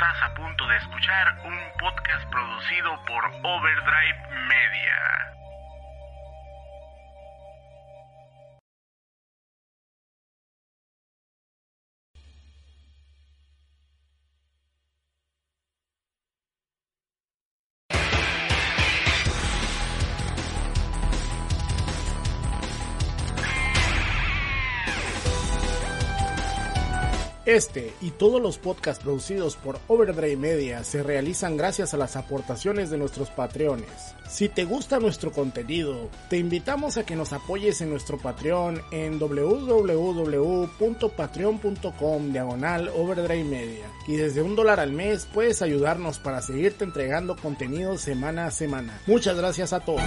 Estás a punto de escuchar un podcast producido por Overdrive Media. Este y todos los podcasts producidos por Overdrive Media se realizan gracias a las aportaciones de nuestros patreones. Si te gusta nuestro contenido, te invitamos a que nos apoyes en nuestro Patreon en www.patreon.com diagonal Overdrive Media. Y desde un dólar al mes puedes ayudarnos para seguirte entregando contenido semana a semana. Muchas gracias a todos.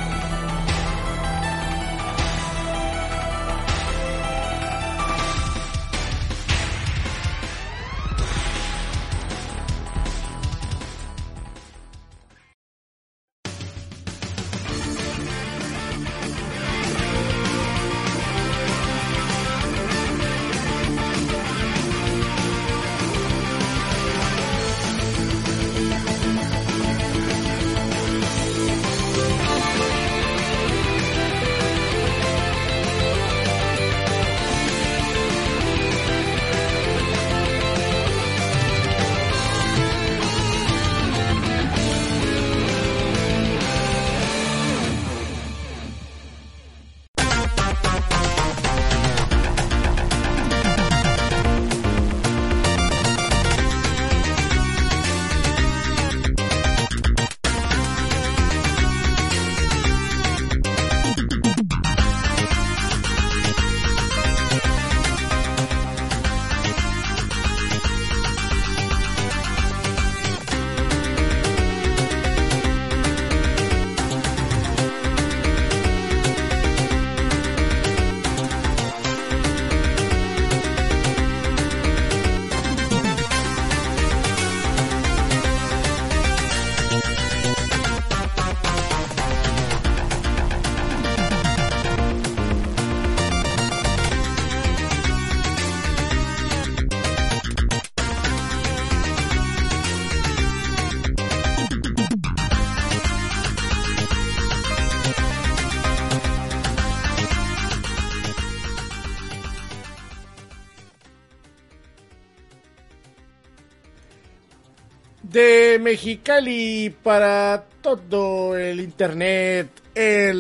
Mexicali para todo el internet, el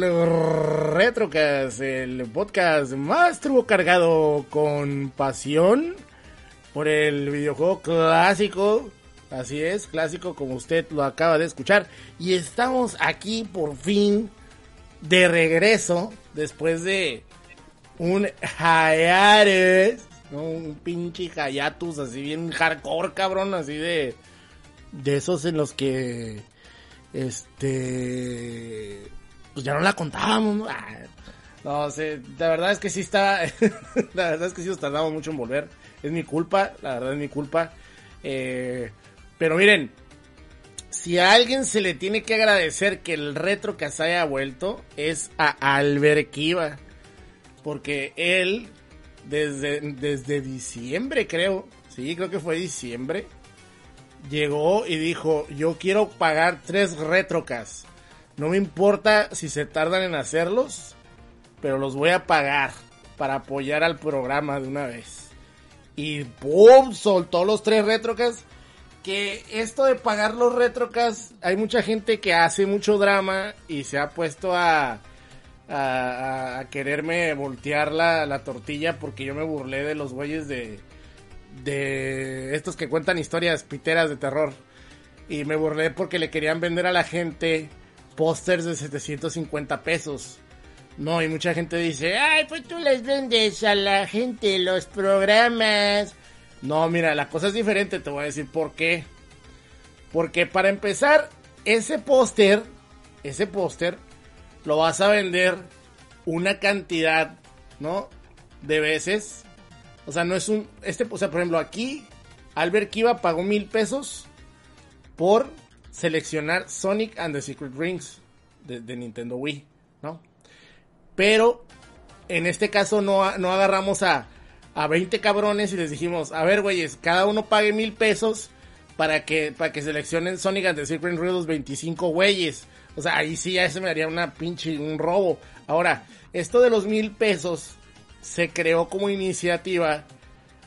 Retrocast, el podcast más turbo cargado con pasión por el videojuego clásico. Así es, clásico como usted lo acaba de escuchar. Y estamos aquí por fin de regreso después de un ¿no? un pinche hiatus así bien hardcore, cabrón, así de de esos en los que este pues ya no la contábamos no, Ah, sé la verdad es que sí está la verdad es que sí nos tardamos mucho en volver. Es mi culpa la verdad es mi culpa. Eh, pero miren si a alguien se le tiene que agradecer que el retro que haya vuelto es a Albert Kiva porque él desde desde diciembre creo sí creo que fue diciembre llegó y dijo, yo quiero pagar tres retrocas. No me importa si se tardan en hacerlos, pero los voy a pagar para apoyar al programa de una vez. Y ¡pum! Soltó los tres retrocas. Que esto de pagar los retrocas, hay mucha gente que hace mucho drama y se ha puesto a, a, quererme voltear la, la tortilla porque yo me burlé de los güeyes de, de estos que cuentan historias piteras de terror. Y me burlé porque le querían vender a la gente pósters de 750 pesos. No, y mucha gente dice, ay, pues tú les vendes a la gente los programas. No, mira, la cosa es diferente, te voy a decir por qué. Porque para empezar, ese póster, ese póster, lo vas a vender una cantidad, ¿no? De veces o sea, no es un. Este, o sea, por ejemplo, aquí Albert Kiva pagó mil pesos por seleccionar Sonic and the Secret Rings de, Nintendo Wii, ¿no? Pero en este caso no, no agarramos a, a 20 cabrones y les dijimos, a ver, güeyes, cada uno pague mil pesos para que, para que seleccionen Sonic and the Secret Riddles 25 güeyes. O sea, ahí sí ya se me haría una pinche, un robo. Ahora, esto de los mil pesos se creó como iniciativa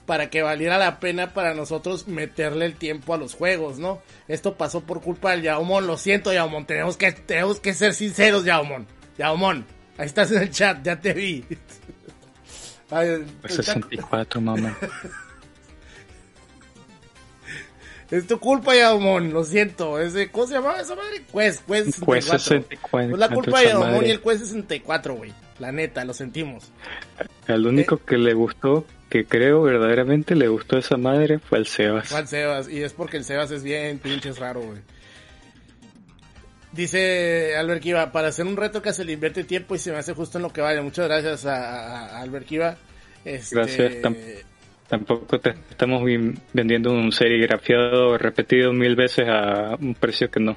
para que valiera la pena para nosotros meterle el tiempo a los juegos, ¿no? Esto pasó por culpa del Yaomon, lo siento Yaomon, tenemos que, tenemos que ser sinceros Yaomon. Yaomon, ahí estás en el chat, ya te vi. Ay, 64, mamá. Es tu culpa, Yaomon, lo siento. Es de, ¿Cómo se llamaba esa madre? Quest, Quest 64. Quest 64. Es la culpa de Yaomon y el Quest 64, güey. La neta, lo sentimos. El único Eh. que le gustó, que creo verdaderamente le gustó esa madre, fue el Sebas. Juan Sebas, y es porque el Sebas es bien pinches raro, güey. Dice Albert Kiva, para hacer un reto que se le invierte tiempo y se me hace justo en lo que vaya. Muchas gracias a, a Albert Kiva. Este, Gracias. Tampoco te estamos vendiendo un serigrafiado repetido mil veces a un precio que no.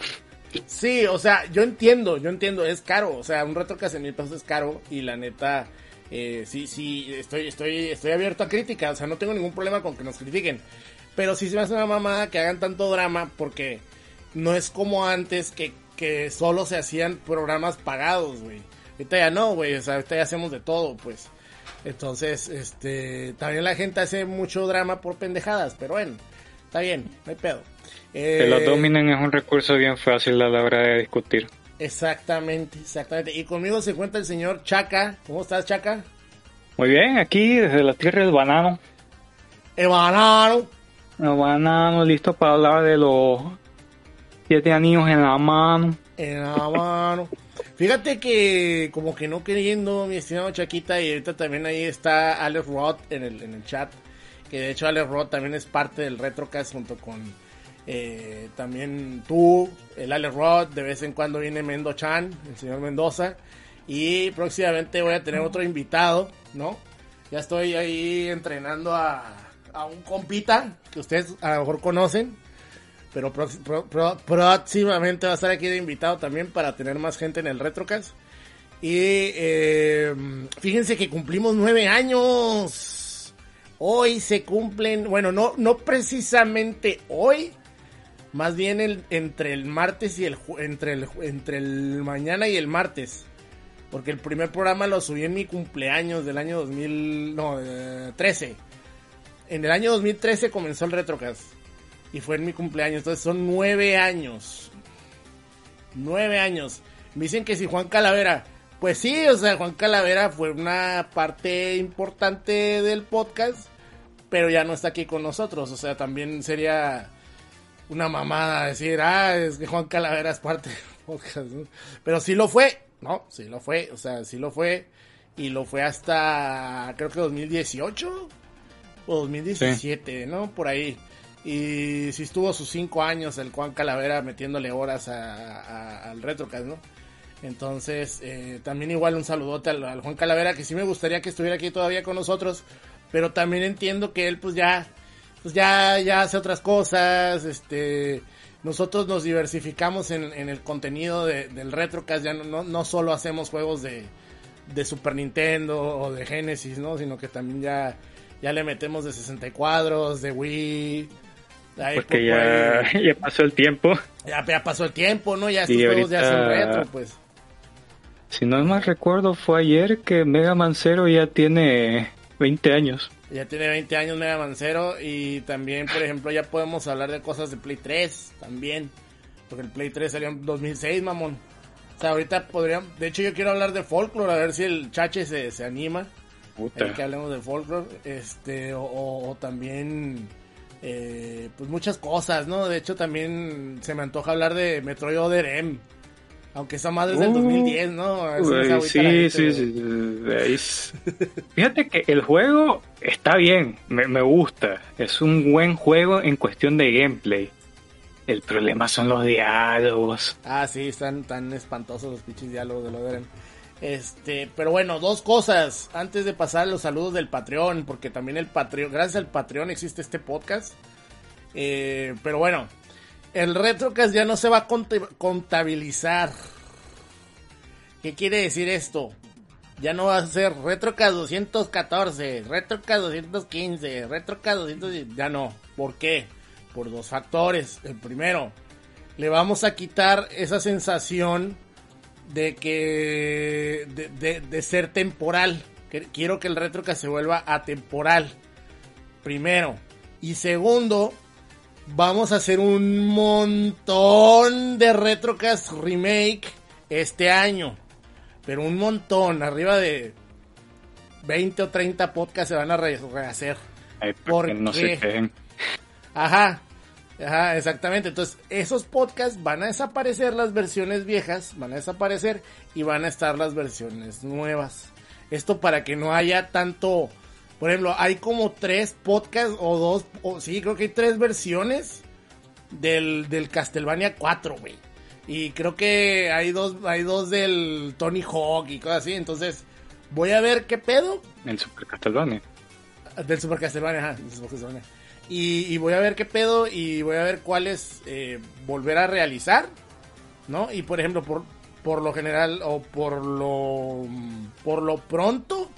Sí, o sea, yo entiendo, yo entiendo, es caro, o sea, un retro que hace mil pesos es caro y la neta, eh, sí, sí, estoy, estoy, estoy abierto a crítica, o sea, no tengo ningún problema con que nos critiquen, pero sí se me hace una mamada que hagan tanto drama porque no es como antes que, que solo se hacían programas pagados, güey. Ahorita ya no, güey, o sea, ahorita ya hacemos de todo, pues. Entonces, este, también la gente hace mucho drama por pendejadas, pero bueno, está bien, no hay pedo. Que los Eh, dominen es un recurso bien fácil a la hora de discutir. Exactamente, exactamente. Y conmigo se encuentra el señor Chaca. ¿Cómo estás, Chaca? Muy bien, aquí desde la tierra del banano. El banano. El banano listo para hablar de los siete anillos en la mano. En la mano. Fíjate que como que no queriendo, mi estimado Chaquita, y ahorita también ahí está Alex Roth en el, en el chat. Que de hecho Alex Roth también es parte del Retrocast junto con eh, también tú, el Alex Roth. De vez en cuando viene Mendo Chan, el señor Mendoza. Y próximamente voy a tener otro invitado, ¿no? Ya estoy ahí entrenando a, a un compita que ustedes a lo mejor conocen. Pero próximamente va a estar aquí de invitado también para tener más gente en el Retrocast. Y eh, fíjense que cumplimos nueve años. Hoy se cumplen, bueno, no, no precisamente hoy, más bien el, entre el martes y el, entre el, entre el mañana y el martes. Porque el primer programa lo subí en mi cumpleaños del año 2000, no, eh, 13. En el año 2013 comenzó el Retrocast. Y fue en mi cumpleaños. Entonces son nueve años. Nueve años. Me dicen que si Juan Calavera. Pues sí, o sea, Juan Calavera fue una parte importante del podcast. Pero ya no está aquí con nosotros. O sea, también sería una mamada decir, ah, es que Juan Calavera es parte del podcast. Pero sí lo fue. No, sí lo fue. O sea, sí lo fue. Y lo fue hasta, creo que 2018 o 2017, ¿no? Por ahí. Y sí estuvo sus cinco años el Juan Calavera metiéndole horas a- al Retrocast, ¿no? Entonces, eh, también igual un saludote al, Juan Calavera, que sí me gustaría que estuviera aquí todavía con nosotros, pero también entiendo que él pues ya, pues ya, ya hace otras cosas, este, nosotros nos diversificamos en, el contenido de- del Retrocast, ya no, no, no solo hacemos juegos de, de Super Nintendo o de Genesis, ¿no? Sino que también ya, ya le metemos de 60 cuadros, de Wii. Ahí Porque por- ya, por ahí. ya pasó el tiempo. ya, ya pasó el tiempo, ¿no? Ya estos juegos ya son retro, pues. Si no mal recuerdo, fue ayer que Mega Man Zero ya tiene 20 años. Ya tiene 20 años Mega Man Zero y también, por ejemplo, ya podemos hablar de cosas de Play 3 también. Porque el Play 3 salió en 2006, mamón. O sea, ahorita podríamos... De hecho, yo quiero hablar de Folklore, a ver si el chache se, se anima. Puta. Que hablemos de Folklore. Este, o, o- o también... eh, pues muchas cosas, ¿no? De hecho, también se me antoja hablar de Metroid Other M. Aunque esa madre es del Uh, 2010, ¿no? Sí, sí, sí, Fíjate que el juego está bien, me, me gusta. Es un buen juego en cuestión de gameplay. El problema son los diálogos. Ah, sí, están tan espantosos los pinches diálogos de de Eren. Este, pero bueno, dos cosas antes de pasar los saludos del Patreon, porque también el Patreon, gracias al Patreon existe este podcast. Eh, pero bueno, el Retrocast ya no se va a conta- contabilizar. ¿Qué quiere decir esto? Ya no va a ser Retrocast 214, Retrocast 215, Retrocast 210, ya no. ¿Por qué? por dos factores. El primero, le vamos a quitar esa sensación de que de, de, ser temporal. Quiero que el retrocast se vuelva atemporal. Primero. Y segundo, vamos a hacer un montón de retrocast remake este año. Pero un montón, arriba de 20 o 30 podcasts se van a rehacer. porque no se Ajá, Ajá, exactamente. Entonces, esos podcasts van a desaparecer las versiones viejas, van a desaparecer y van a estar las versiones nuevas. Esto para que no haya tanto, por ejemplo, hay como tres podcasts o dos, o sí, creo que hay tres versiones del, del Castlevania 4, güey. Y creo que hay dos, hay dos del Tony Hawk y cosas así. Entonces, voy a ver qué pedo. El Super Castlevania. Del Super Castlevania, ajá, del Super Castlevania. Y, voy a ver qué pedo y voy a ver cuáles eh, volver a realizar, ¿no? Y por ejemplo, por, por lo general o por lo, por lo pronto,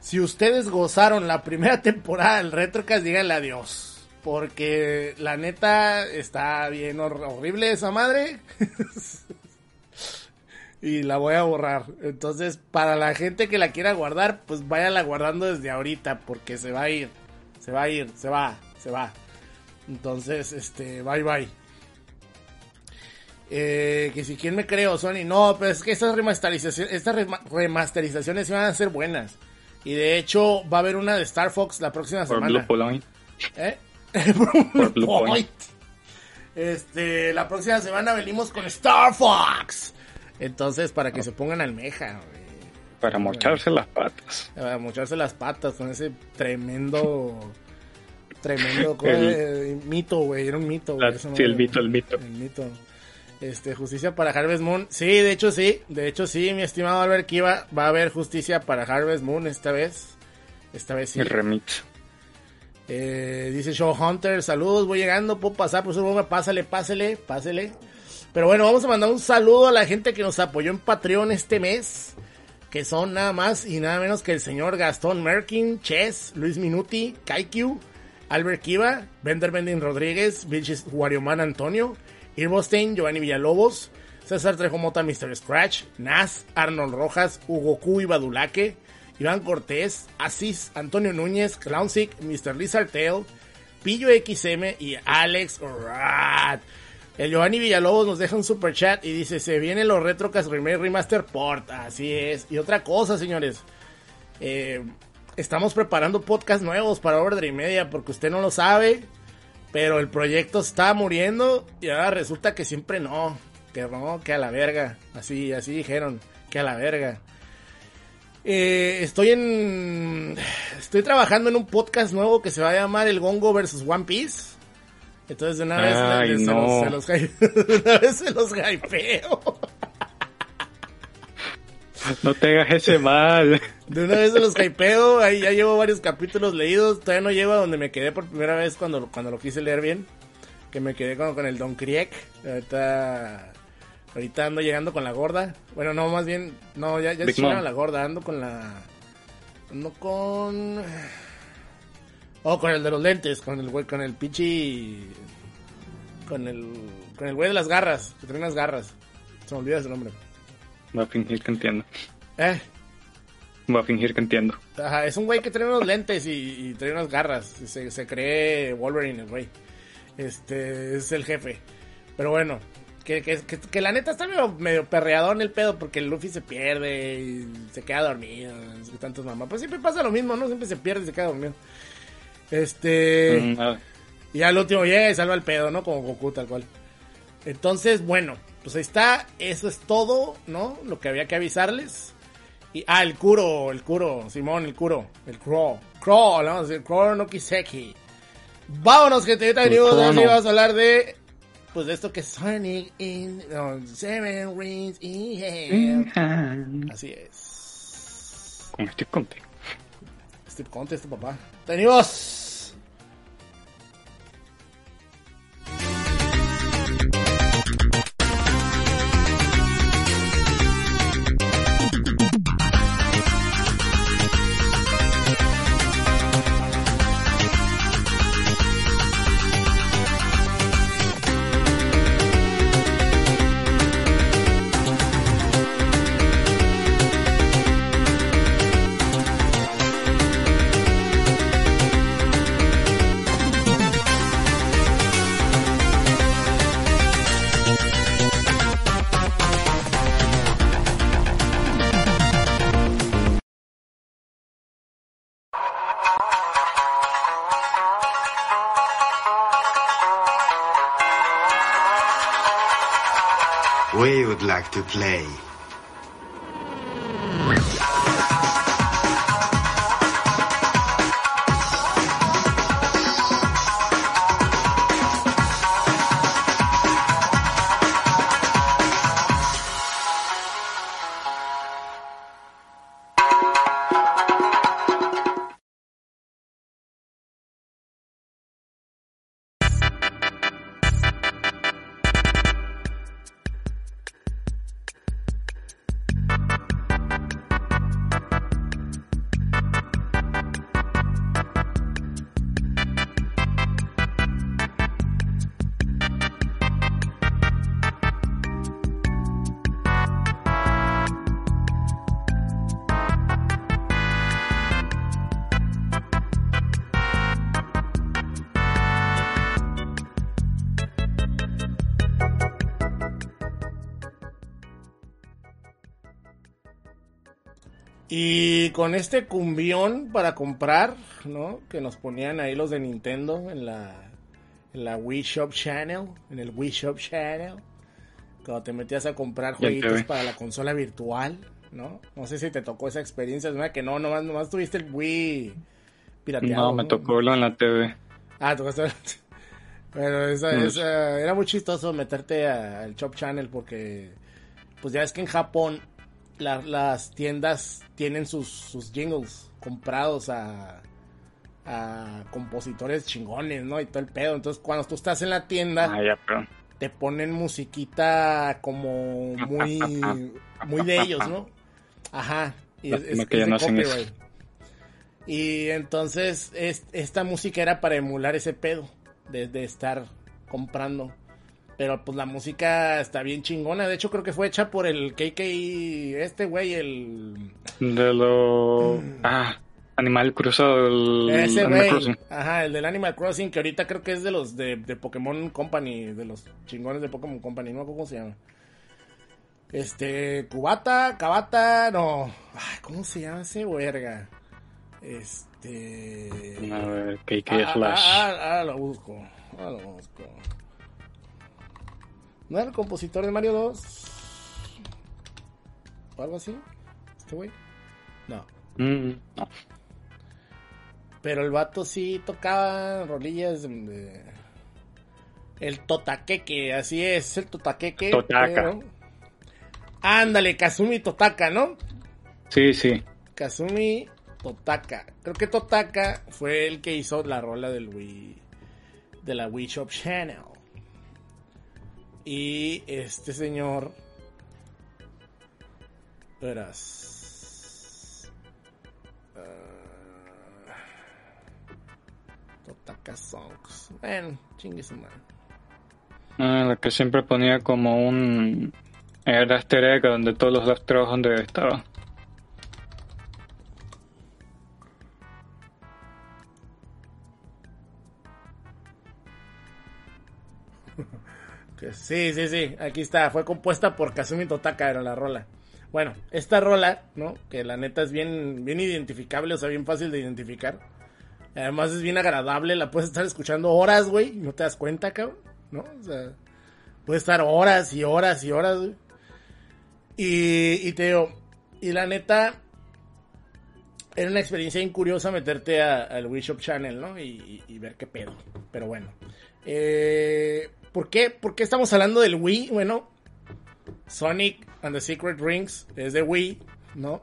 si ustedes gozaron la primera temporada del Retrocast, díganle adiós. Porque la neta está bien horrible esa madre. y la voy a borrar. Entonces, para la gente que la quiera guardar, pues váyala guardando desde ahorita porque se va a ir se va a ir, se va, se va. Entonces, este, bye bye. Eh, que si quién me creo, Sony. No, pero es que estas remasterizaciones, estas remasterizaciones van a ser buenas. Y de hecho, va a haber una de Star Fox la próxima Por semana. Blue Point. ¿Eh? Por Blue Point. Este, la próxima semana venimos con Star Fox. Entonces, para que se pongan almeja, para mocharse las patas. Para mocharse las patas con ese tremendo. Tremendo mito, güey. Era un mito, güey. sí, el mito, el mito. El mito. Este, justicia para Harvest Moon. Sí, de hecho sí. De hecho sí, mi estimado Albert Kiva. Va a haber justicia para Harvest Moon esta vez. Esta vez sí. El remix. Eh, dice Show Hunter, saludos, voy llegando, puedo pasar, por favor, pásale, pásale, pásale. Pero bueno, vamos a mandar un saludo a la gente que nos apoyó en Patreon este mes que son nada más y nada menos que el señor Gastón Merkin, Chess, Luis Minuti, Kaikyu, Albert Kiva, Bender Bending Rodríguez, Vilchis Warioman Antonio, Irbostein, Giovanni Villalobos, César Trejomota, Mr. Scratch, Nas, Arnold Rojas, Hugo Q y Badulaque, Iván Cortés, Asis, Antonio Núñez, Clownsick, Mr. Lizard Tail, Pillo XM y Alex Rat. El Giovanni Villalobos nos deja un super chat y dice, se viene los Retrocast Remake Remaster Port. Así es. Y otra cosa, señores. Eh, estamos preparando podcast nuevos para Overdrive Media porque usted no lo sabe. Pero el proyecto está muriendo y ahora resulta que siempre no. Que no, que a la verga. Así, así dijeron. Que a la verga. Eh, estoy en... Estoy trabajando en un podcast nuevo que se va a llamar El Gongo vs One Piece. Entonces de una vez, se, los, una vez se los hypeo. No te hagas ese mal. De una vez se los hypeo, ahí ya llevo varios capítulos leídos, todavía no llevo a donde me quedé por primera vez cuando, cuando lo quise leer bien. Que me quedé con, con el Don Krieg. Ahorita, ahorita ando llegando con la gorda. Bueno, no, más bien, no, ya, ya a la gorda, ando con la... Ando con... Oh, con el de los lentes, con el güey, con el pichi. Con el. Con el güey de las garras, que trae unas garras. Se me olvida su nombre. Voy a fingir que entiendo. ¿Eh? Voy a fingir que entiendo. Ajá, es un güey que trae unos lentes y, trae unas garras. Se, se cree Wolverine, el güey. Este, es el jefe. Pero bueno, que, que, que, la neta está medio, medio perreador en el pedo porque el Luffy se pierde y se queda dormido. Tantos mamás. Pues siempre pasa lo mismo, ¿no? Siempre se pierde y se queda dormido. Este. Mm, y al último llega y salva el pedo, ¿no? Como Goku, tal cual. Entonces, bueno, pues ahí está. Eso es todo, ¿no? Lo que había que avisarles. Y, ah, el Kuro, el Kuro, Simón, el Kuro, el Crow. Crow, vamos a decir, Crow no Kiseki. Vámonos, gente, ahorita venimos, vamos a hablar de. Pues de esto que es Sonic in. Seven Rings in Hell. Así es. Con Steve Conte. Steve Conte, este papá. Venimos. To play. Y con este cumbión para comprar, ¿no? Que nos ponían ahí los de Nintendo en la, en la Wii Shop Channel, en el Wii Shop Channel, cuando te metías a comprar jueguitos para la consola virtual, ¿no? No sé si te tocó esa experiencia, es una que no, nomás, nomás tuviste el Wii pirateado. No, me tocó verlo en la TV. Ah, tocaste Pero esa, Mm. esa- era muy chistoso meterte al Shop Channel porque, pues ya es que en Japón la- las tiendas tienen sus, sus jingles comprados a, a compositores chingones, ¿no? Y todo el pedo. Entonces, cuando tú estás en la tienda, Ah, ya, pero. te ponen musiquita como muy, muy de ellos, ¿no? Ajá. Y es, es- que ya es de no hacen eso. copyright. Y entonces es- esta música era para emular ese pedo de, de estar comprando. Pero pues la música está bien chingona. De hecho creo que fue hecha por el KK, este güey, el... De lo. Ah, Animal Cruzado. El Ese Animal güey. Crossing. Ajá, el del Animal Crossing, que ahorita creo que es de los de, de Pokémon Company, de los chingones de Pokémon Company, no me acuerdo cómo se llama. Este, Cubata, Cabata, no. Ay, ¿cómo se llama ese verga? Este. A ver, KK Ah, Slash. ah, ah, ah, lo busco. Ah, lo busco. ¿No era el compositor de Mario 2? ¿O algo así? ¿Este güey? No. Mm, no. Pero el vato sí tocaba rolillas de... El totaqueque, así es, el totaqueque. Totaka. pero- Ándale, Kazumi Totaka, ¿no? Sí, sí. Kazumi Totaka. Creo que Totaka fue el que hizo la rola del Wii. De la Wii Shop Channel. Y este señor. Verás. Ah, Totaka Songs. Bueno, chingue su madre. Ah, la que siempre ponía como un. Era easter egg donde todos los trabajos donde estaba. Sí, sí, sí, aquí está, fue compuesta por Kazumi Totaka, era la rola. Bueno, esta rola, ¿no? Que la neta es bien, bien identificable, o sea, bien fácil de identificar. Además es bien agradable, la puedes estar escuchando horas, güey, no te das cuenta, cabrón, ¿no? O sea, puedes estar horas y horas y horas, güey. Y, y te digo, y la neta, era una experiencia bien curiosa meterte al Wii Shop Channel, ¿no? Y, y- y ver qué pedo. Pero bueno. Eh, ¿por, qué, ¿Por qué estamos hablando del Wii? Bueno, Sonic and the Secret Rings es de Wii, ¿no?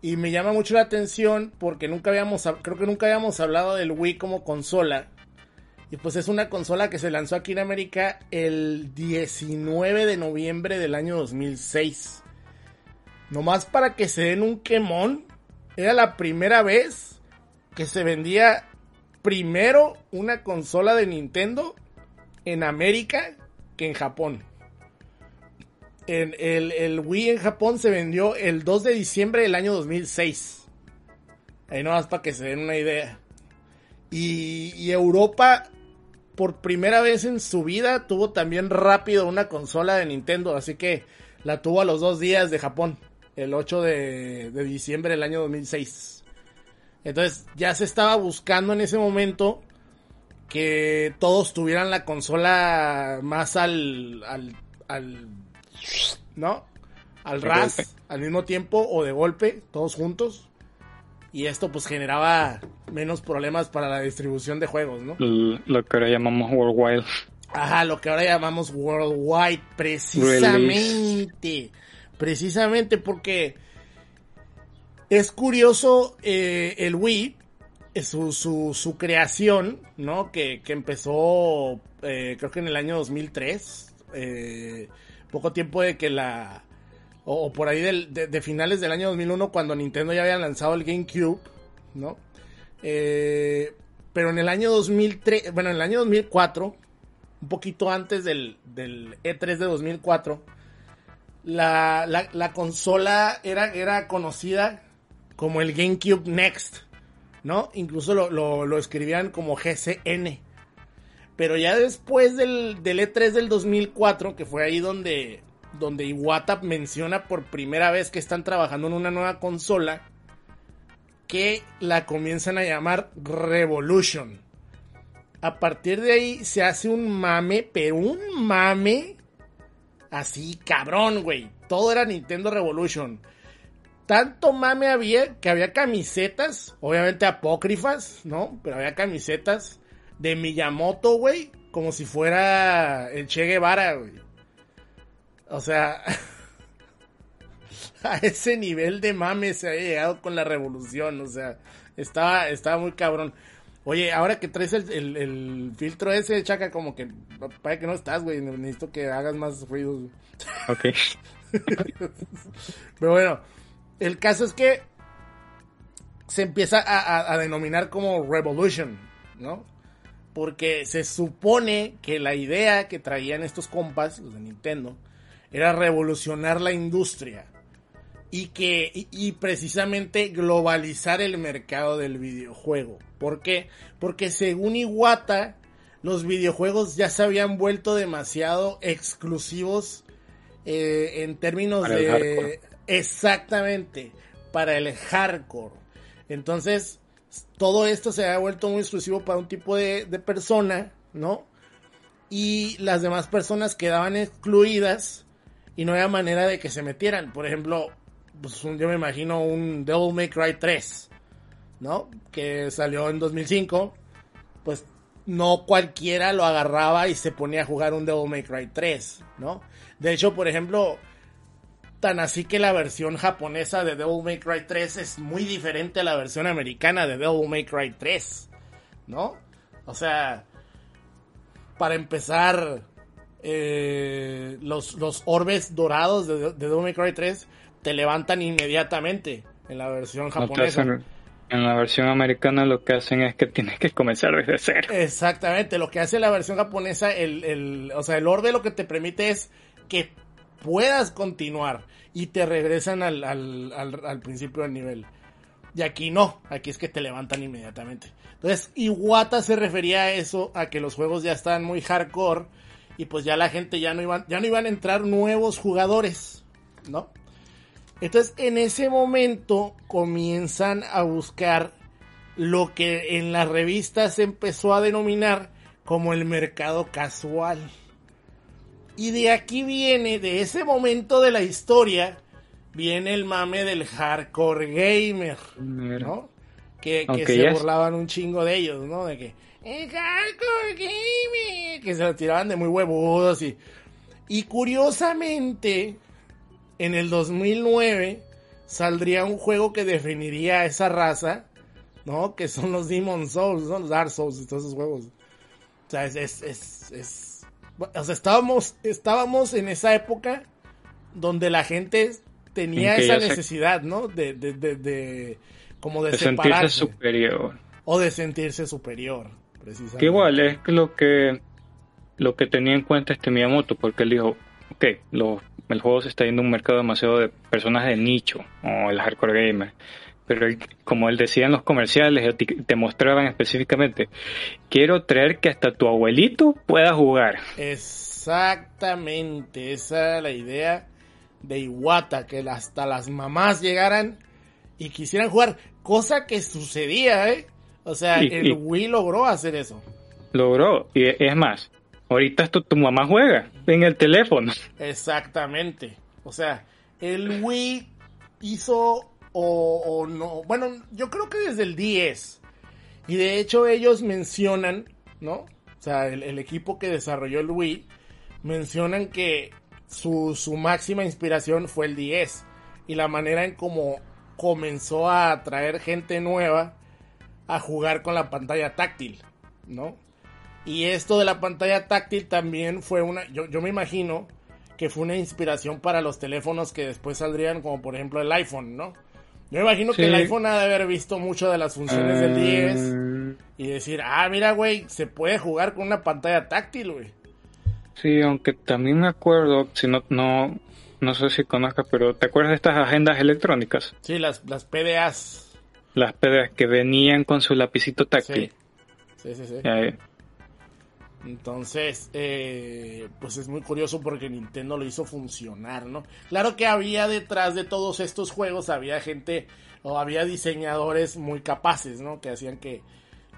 Y me llama mucho la atención porque nunca habíamos, hab- creo que nunca habíamos hablado del Wii como consola. Y pues es una consola que se lanzó aquí en América el 19 de noviembre del año 2006. Nomás para que se den un quemón, era la primera vez que se vendía primero una consola de Nintendo en América que en Japón. El, el Wii en Japón se vendió el 2 de diciembre del año 2006. Ahí nomás para que se den una idea. Y, y Europa, por primera vez en su vida, tuvo también rápido una consola de Nintendo. Así que la tuvo a los dos días de Japón. El 8 de, de diciembre del año 2006. Entonces ya se estaba buscando en ese momento que todos tuvieran la consola más al, al, al ¿no? Al De ras, golpe. al mismo tiempo o de golpe, todos juntos. Y esto pues generaba menos problemas para la distribución de juegos, ¿no? Lo que ahora llamamos Worldwide. Ajá, lo que ahora llamamos worldwide, precisamente. Precisamente porque es curioso eh, el Wii, su, su, su creación, ¿no? Que, que empezó, eh, creo que en el año 2003, eh, poco tiempo de que la... O, por ahí del- de, finales del año 2001, cuando Nintendo ya había lanzado el GameCube, ¿no? Eh, pero en el año 2003, bueno, en el año 2004, un poquito antes del, del E3 de 2004, la, la, la consola era, era conocida como el GameCube Next, ¿no? Incluso lo, lo, escribían como GCN. Pero ya después del, del E3 del 2004, que fue ahí donde, donde Iwata menciona por primera vez que están trabajando en una nueva consola, que la comienzan a llamar Revolution. A partir de ahí se hace un mame, pero un mame así cabrón, güey. Todo era Nintendo Revolution. Tanto mame había que había camisetas, obviamente apócrifas, ¿no? Pero había camisetas de Miyamoto, güey, como si fuera el Che Guevara, güey. O sea, a ese nivel de mame se había llegado con la revolución, o sea, estaba, estaba muy cabrón. Oye, ahora que traes el, el- el filtro ese, chaca, como que, para que no estás, güey, necesito que hagas más ruidos. güey. Ok. Pero bueno, el caso es que se empieza a, a- a denominar como Revolution, ¿no? Porque se supone que la idea que traían estos compas, los de Nintendo, era revolucionar la industria. Y que, y, y precisamente globalizar el mercado del videojuego. ¿Por qué? Porque según Iwata, los videojuegos ya se habían vuelto demasiado exclusivos eh, en términos de... hardcore. Exactamente, para el hardcore. Entonces, todo esto se ha vuelto muy exclusivo para un tipo de, persona, ¿no? Y las demás personas quedaban excluidas y no había manera de que se metieran. Por ejemplo, pues, yo me imagino un Devil May Cry 3, ¿no? Que salió en 2005. Pues no cualquiera lo agarraba y se ponía a jugar un Devil May Cry 3, ¿no? De hecho, por ejemplo, tan así que la versión japonesa de Devil May Cry 3 es muy diferente a la versión americana de Devil May Cry 3, ¿no? O sea, para empezar, eh, los, los orbes dorados de, de Devil May Cry 3 te levantan inmediatamente en la versión japonesa. en la versión americana lo que hacen es que tienes que comenzar desde cero. Exactamente, lo que hace la versión japonesa, el, el, o sea, el orbe lo que te permite es que puedas continuar y te regresan al, al, principio del nivel. Y aquí no, aquí es que te levantan inmediatamente. Entonces, Iwata se refería a eso, a que los juegos ya estaban muy hardcore y pues ya la gente ya no iban, ya no iban a entrar nuevos jugadores, ¿no? Entonces, en ese momento comienzan a buscar lo que en las revistas se empezó a denominar como el mercado casual. Y de aquí viene, de ese momento de la historia, viene el mame del hardcore gamer, ¿no? Que, que se es- burlaban un chingo de ellos, ¿no? De que, el hardcore gamer, que se lo tiraban de muy huevudos y... Y curiosamente, en el 2009 saldría un juego que definiría a esa raza, ¿no? Que son los Demon Souls, ¿no? Los Dark Souls y todos esos juegos. O sea, es, es, es, es- O sea, estábamos, estábamos en esa época donde la gente tenía esa se- necesidad, ¿no? De, de, de, de- como de, De sentirse superior. o de sentirse superior, precisamente. Que igual es lo que lo que tenía en cuenta este Miyamoto, porque él dijo, ok, lo- el juego se está yendo a un mercado demasiado de personas de nicho, o el hardcore gamer. Pero él- como él decía en los comerciales, te, te mostraban específicamente, quiero traer que hasta tu abuelito pueda jugar. Exactamente, esa era la idea de Iwata, que hasta las mamás llegaran y quisieran jugar, cosa que sucedía, ¿eh? O sea, Y- el y- Wii logró hacer eso. Logró, y es más, Ahorita tu mamá juega en el teléfono. Exactamente. O sea, el Wii hizo o, no. Bueno, yo creo que desde el 10. Y de hecho ellos mencionan, ¿no? O sea, el, equipo que desarrolló el Wii mencionan que su, su máxima inspiración fue el 10. Y la manera en cómo comenzó a atraer gente nueva a jugar con la pantalla táctil, ¿no? Y esto de la pantalla táctil también fue una, yo, yo me imagino que fue una inspiración para los teléfonos que después saldrían, como por ejemplo el iPhone, ¿no? Yo me imagino que el iPhone ha de haber visto mucho de las funciones del 10 ah. y decir, ah, mira, güey, se puede jugar con una pantalla táctil, güey. Sí, aunque también me acuerdo, si no, no, no sé si conozcas, pero ¿te acuerdas de estas agendas electrónicas? Sí, las, las PDAs. Las PDAs que venían con su lapicito táctil. Sí, sí, sí. Entonces, eh, pues es muy curioso porque Nintendo lo hizo funcionar, ¿no? Claro que había detrás de todos estos juegos, había gente o había diseñadores muy capaces, ¿no? Que hacían que,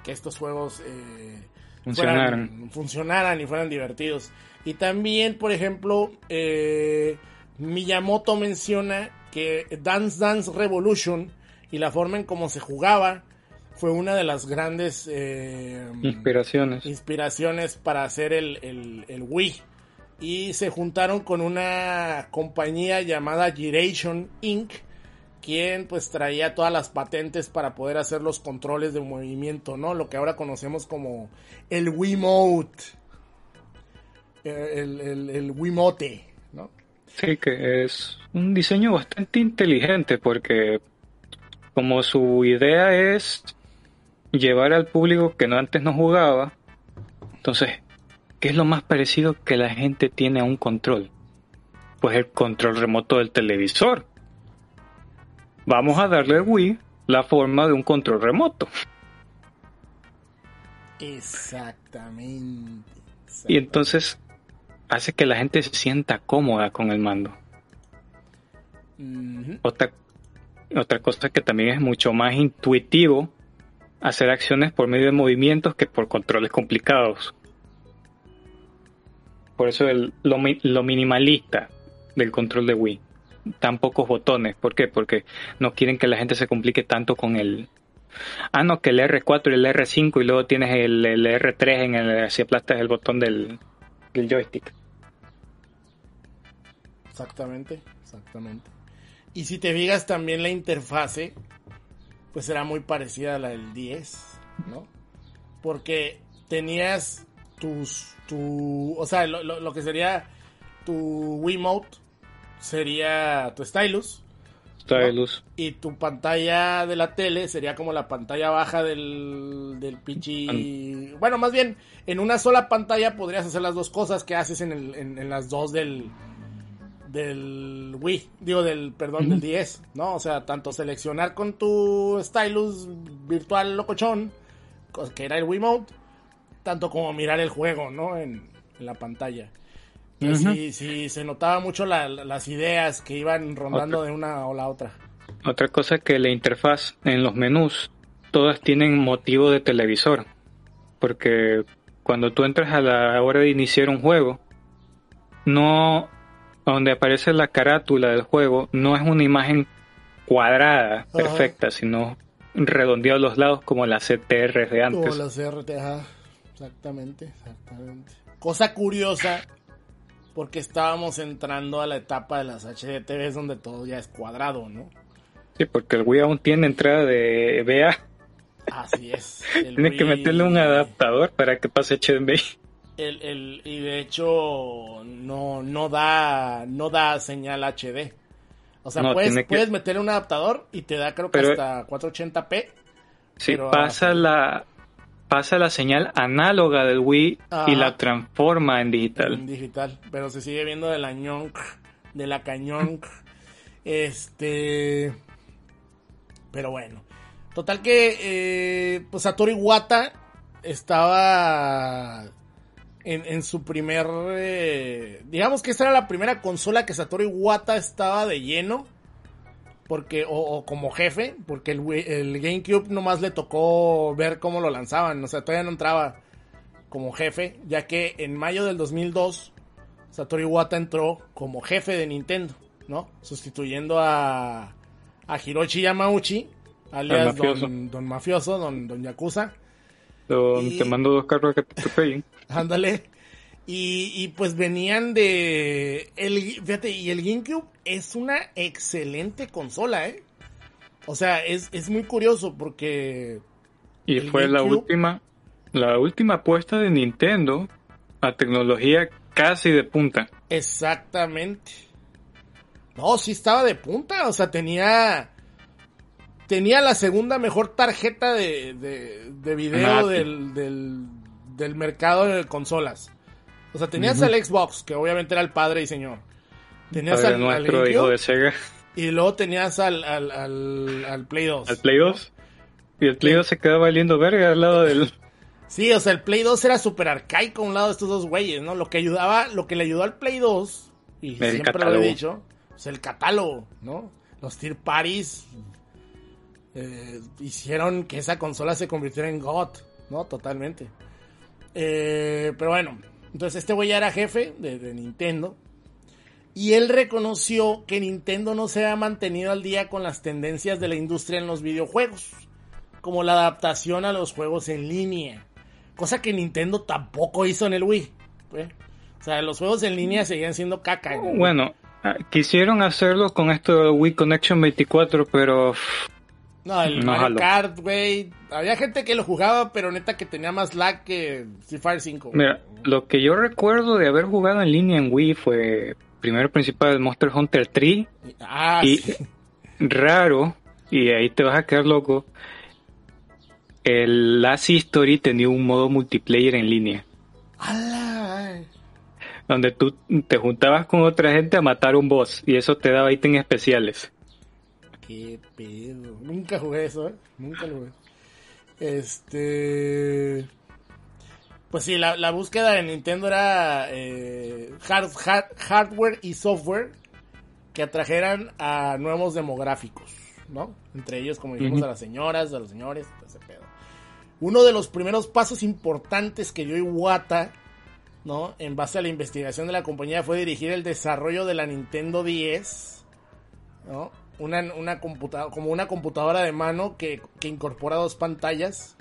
estos juegos eh, funcionaran. funcionaran y fueran divertidos. Y también, por ejemplo, eh, Miyamoto menciona que Dance Dance Revolution y la forma en cómo se jugaba fue una de las grandes eh, inspiraciones. inspiraciones para hacer el, el, Wii. Y se juntaron con una compañía llamada Giration Inc., quien pues traía todas las patentes para poder hacer los controles de movimiento, ¿no? Lo que ahora conocemos como el Wiimote. Eh, el, el, el Wiimote, ¿no? Sí, que es un diseño bastante inteligente porque como su idea es llevar al público que no antes no jugaba. Entonces, ¿qué es lo más parecido que la gente tiene a un control? Pues el control remoto del televisor. Vamos a darle al Wii la forma de un control remoto. Exactamente. Y entonces hace que la gente se sienta cómoda con el mando. otra, otra cosa que también es mucho más intuitivo hacer acciones por medio de movimientos que por controles complicados. Por eso el, lo, minimalista del control de Wii. Tan pocos botones. ¿Por qué? Porque no quieren que la gente se complique tanto con el... Ah, no, que el R4 y el R5 y luego tienes el, R3 en el... Si aplastas el botón del, del joystick. Exactamente, exactamente. Y si te fijas también la interfase, pues era muy parecida a la del 10, ¿no? Porque tenías tus, tu, o sea, lo, que sería tu Wiimote sería tu stylus. Stylus. Y tu pantalla de la tele sería como la pantalla baja del, del pinche... Bueno, más bien, en una sola pantalla podrías hacer las dos cosas que haces en, el, en las dos del, del Wii, digo del, perdón, del 10, ¿no? O sea, tanto seleccionar con tu stylus virtual locochón, que era el Wiimote, tanto como mirar el juego, ¿no? En, la pantalla. Y sí, sí, se notaba mucho las ideas que iban rondando de una o la otra. Otra cosa que la interfaz en los menús, todas tienen motivo de televisor, porque cuando tú entras a la hora de iniciar un juego, no donde aparece la carátula del juego, no es una imagen cuadrada, perfecta, sino redondeado a los lados como la CTR de antes. Como la CRT, exactamente, exactamente. Cosa curiosa, porque estábamos entrando a la etapa de las HDTVs donde todo ya es cuadrado, ¿no? Sí, porque el Wii aún tiene entrada de VA. Así es. Tienes que meterle un adaptador para que pase HDMI. El, el, y de hecho no, no da no da señal HD. O sea, puedes, puedes meter un adaptador y te da creo que hasta 480p. Sí, pasa la pasa la señal análoga del Wii y la transforma en digital. En digital, pero se sigue viendo de la ñonk, de la cañón. este pero bueno. Total que eh, pues Satoru Iwata estaba en, su primer... Eh, digamos que esta era la primera consola que Satoru Iwata estaba de lleno. Porque, o, como jefe, porque el, el, GameCube nomás le tocó ver cómo lo lanzaban. O sea, todavía no entraba como jefe, ya que en mayo del 2002 Satoru Iwata entró como jefe de Nintendo, ¿no? Sustituyendo a, a Hiroshi Yamauchi, alias mafioso. Don, don Mafioso, Don, don Yakuza. Y- Te mando dos carros que te atropellen. Ándale. Y, y pues venían de. El, fíjate, y el GameCube es una excelente consola, ¿eh? O sea, es, es muy curioso porque. Y fue la última, la última apuesta de Nintendo a tecnología casi de punta. Exactamente. No, sí estaba de punta. O sea, tenía. Tenía la segunda mejor tarjeta de, de, de video del, del, del mercado de consolas. O sea, tenías al Xbox, que obviamente era el padre y señor. Tenías al, al nuestro GameCube, hijo de Sega. y luego tenías al, al, al, al Play 2. Al Play 2. Y el Play 2 se quedaba valiendo verga al lado del... Sí, o sea, el Play 2 era súper arcaico a un lado de estos dos güeyes, ¿no? Lo que ayudaba, lo que le ayudó al Play 2, y El siempre lo he dicho, es el catálogo, ¿no? Los tier parties eh, hicieron que esa consola se convirtiera en God, ¿no? Totalmente. Eh, pero bueno, entonces este güey ya era jefe de, Nintendo. Y él reconoció que Nintendo no se ha mantenido al día con las tendencias de la industria en los videojuegos, como la adaptación a los juegos en línea, cosa que Nintendo tampoco hizo en el Wii. ¿eh? O sea, los juegos en línea seguían siendo caca. ¿no? Bueno, ah, quisieron hacerlo con esto de Wii Connection 24, pero No, el No Mario. Kart, güey. Había gente que lo jugaba, pero neta que tenía más lag que Free Fire 5. mira, lo que yo recuerdo de haber jugado en línea en Wii fue primero principal Monster Hunter 3 Ah, y sí. raro, y ahí te vas a quedar loco, el Last History tenía un modo multiplayer en línea, ¡Hala! donde tú te juntabas con otra gente a matar un boss, y eso te daba ítems especiales. Qué pedo. Nunca jugué eso, ¿eh? Nunca lo jugué. Este. Pues sí, la, la búsqueda de Nintendo era eh, hard- hard- hardware y software que atrajeran a nuevos demográficos, ¿no? Entre ellos, como dijimos, a las señoras, a los señores, todo ese pedo. Uno de los primeros pasos importantes que dio Iwata, ¿no? En base a la investigación de la compañía fue dirigir el desarrollo de la Nintendo 10, ¿no? Una, una computadora, como una computadora de mano que, que incorpora dos pantallas,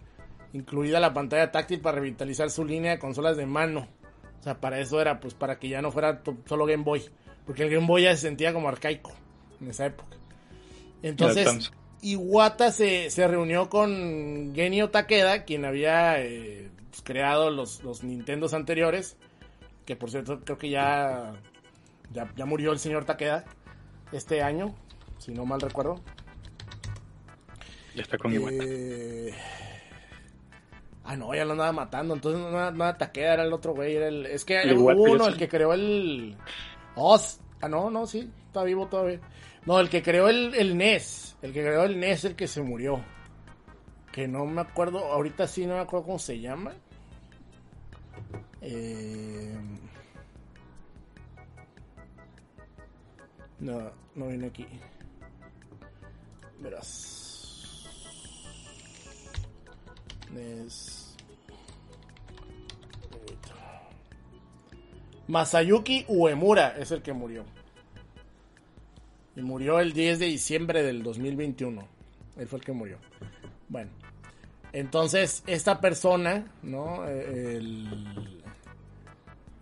incluida la pantalla táctil para revitalizar su línea de consolas de mano. O sea, para eso era, pues para que ya no fuera solo Game Boy. Porque el Game Boy ya se sentía como arcaico en esa época. Entonces. Iwata se, se reunió con Genio Takeda, quien había eh, pues, creado los, los Nintendos anteriores. Que por cierto, creo que ya, ya, ya murió el señor Takeda este año, si no mal recuerdo. Ya está con. Eh, Ah, no, ya lo andaba matando. Entonces no no era Takeda, era el otro güey. Era el... Es que El hubo uno, el que creó el. Oh, ah, no, no, sí, está vivo todavía. No, el que creó el, el NES. El que creó el NES, el que se murió. Que no me acuerdo, ahorita sí no me acuerdo cómo se llama. Eh... No, no viene aquí. Verás. NES. Masayuki Uemura es el que murió. Y murió el 10 de diciembre del 2021. Él fue el que murió. Bueno. Entonces, esta persona, ¿no? El-